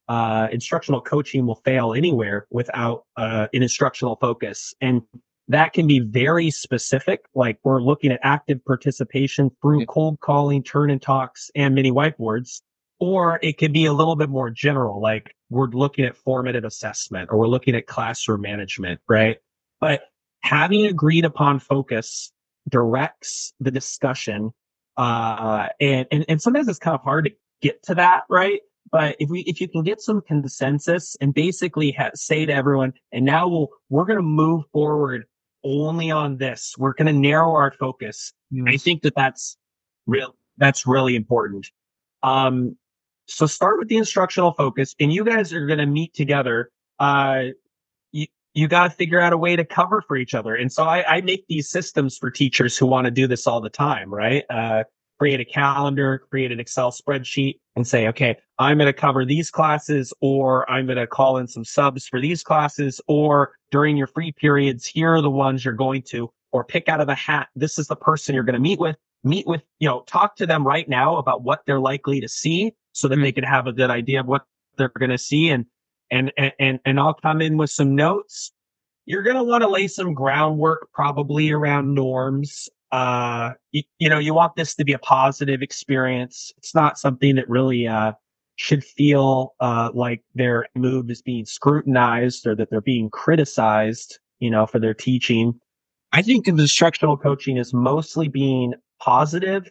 uh, instructional coaching will fail anywhere without uh, an instructional focus, and that can be very specific. Like we're looking at active participation through cold calling, turn and talks, and mini whiteboards or it could be a little bit more general, like we're looking at formative assessment or we're looking at classroom management, right? But having agreed upon focus directs the discussion. Uh, and, and, and sometimes it's kind of hard to get to that, right? But if we, if you can get some consensus and basically ha- say to everyone, and now we'll, we're going to move forward only on this. We're going to narrow our focus. Yes. I think that that's real. That's really important. Um, so start with the instructional focus and you guys are going to meet together. Uh, you, got to figure out a way to cover for each other. And so I, I make these systems for teachers who want to do this all the time, right? Uh, create a calendar, create an Excel spreadsheet and say, okay, I'm going to cover these classes or I'm going to call in some subs for these classes or during your free periods, here are the ones you're going to, or pick out of a hat. This is the person you're going to meet with meet with, you know, talk to them right now about what they're likely to see so that they can have a good idea of what they're going to see. And, and, and, and I'll come in with some notes. You're going to want to lay some groundwork probably around norms. Uh, you, you, know, you want this to be a positive experience. It's not something that really, uh, should feel, uh, like their move is being scrutinized or that they're being criticized, you know, for their teaching. I think instructional coaching is mostly being positive,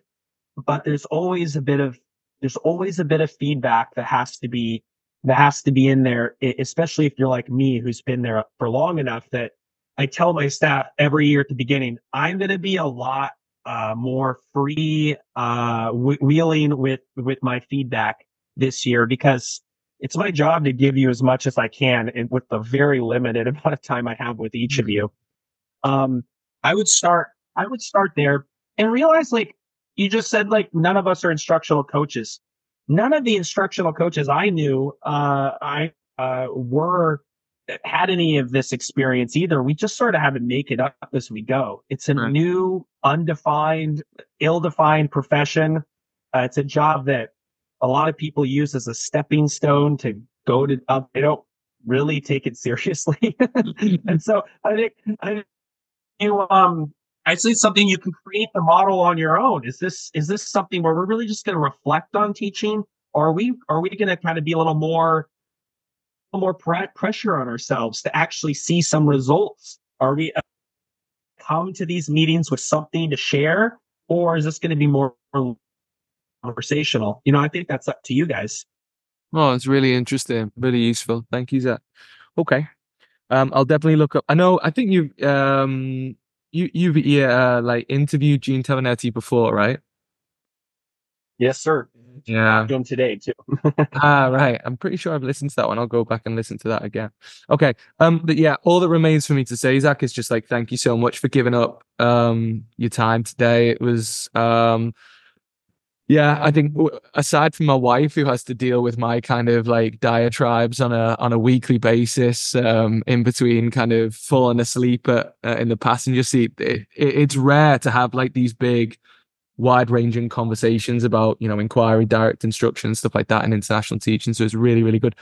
but there's always a bit of there's always a bit of feedback that has to be that has to be in there, especially if you're like me, who's been there for long enough that I tell my staff every year at the beginning, I'm going to be a lot uh, more free uh, wheeling with with my feedback this year because it's my job to give you as much as I can and with the very limited *laughs* amount of time I have with each of mm-hmm. you. Um, I would start I would start there and realize like you just said like none of us are instructional coaches. None of the instructional coaches I knew uh, I uh, were had any of this experience either. We just sort of have to make it up as we go. It's a right. new, undefined, ill-defined profession. Uh, it's a job that a lot of people use as a stepping stone to go to. Uh, they don't really take it seriously, *laughs* and so I think I think you um I say something you can create the model on your own. Is this is this something where we're really just going to reflect on teaching, or are we are we going to kind of be a little more more pressure on ourselves to actually see some results? Are we uh, come to these meetings with something to share, or is this going to be more conversational? You know, I think that's up to you guys. Oh, it's really interesting, really useful. Thank you, Zach. Okay, um, I'll definitely look up. I know. I think you've um, you you've yeah, uh, like interviewed Gene Tavernetti before, right? Yes, sir. Yeah. I'm doing today too. *laughs* ah, right. I'm pretty sure I've listened to that one. I'll go back and listen to that again. Okay. Um, but yeah, all that remains for me to say, Zach, is just like thank you so much for giving up um your time today. It was um yeah, I think aside from my wife who has to deal with my kind of like diatribes on a on a weekly basis, um, in between kind of falling asleep at, uh, in the passenger seat, it, it, it's rare to have like these big wide ranging conversations about, you know, inquiry, direct instruction, stuff like that in international teaching. So it's really, really good.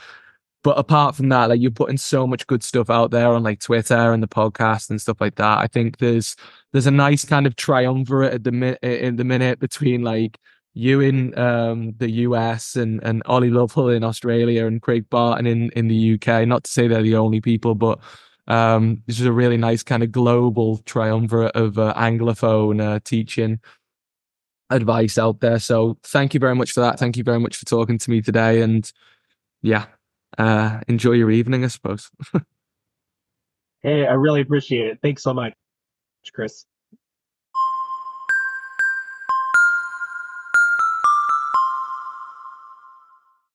But apart from that, like you're putting so much good stuff out there on like Twitter and the podcast and stuff like that. I think there's there's a nice kind of triumvirate at the mi- in the minute between like you in um, the US and and Ollie Lovell in Australia and Craig Barton in in the UK. Not to say they're the only people, but um, this is a really nice kind of global triumvirate of uh, anglophone uh, teaching advice out there. So thank you very much for that. Thank you very much for talking to me today. And yeah, uh, enjoy your evening, I suppose. *laughs* hey, I really appreciate it. Thanks so much, Chris.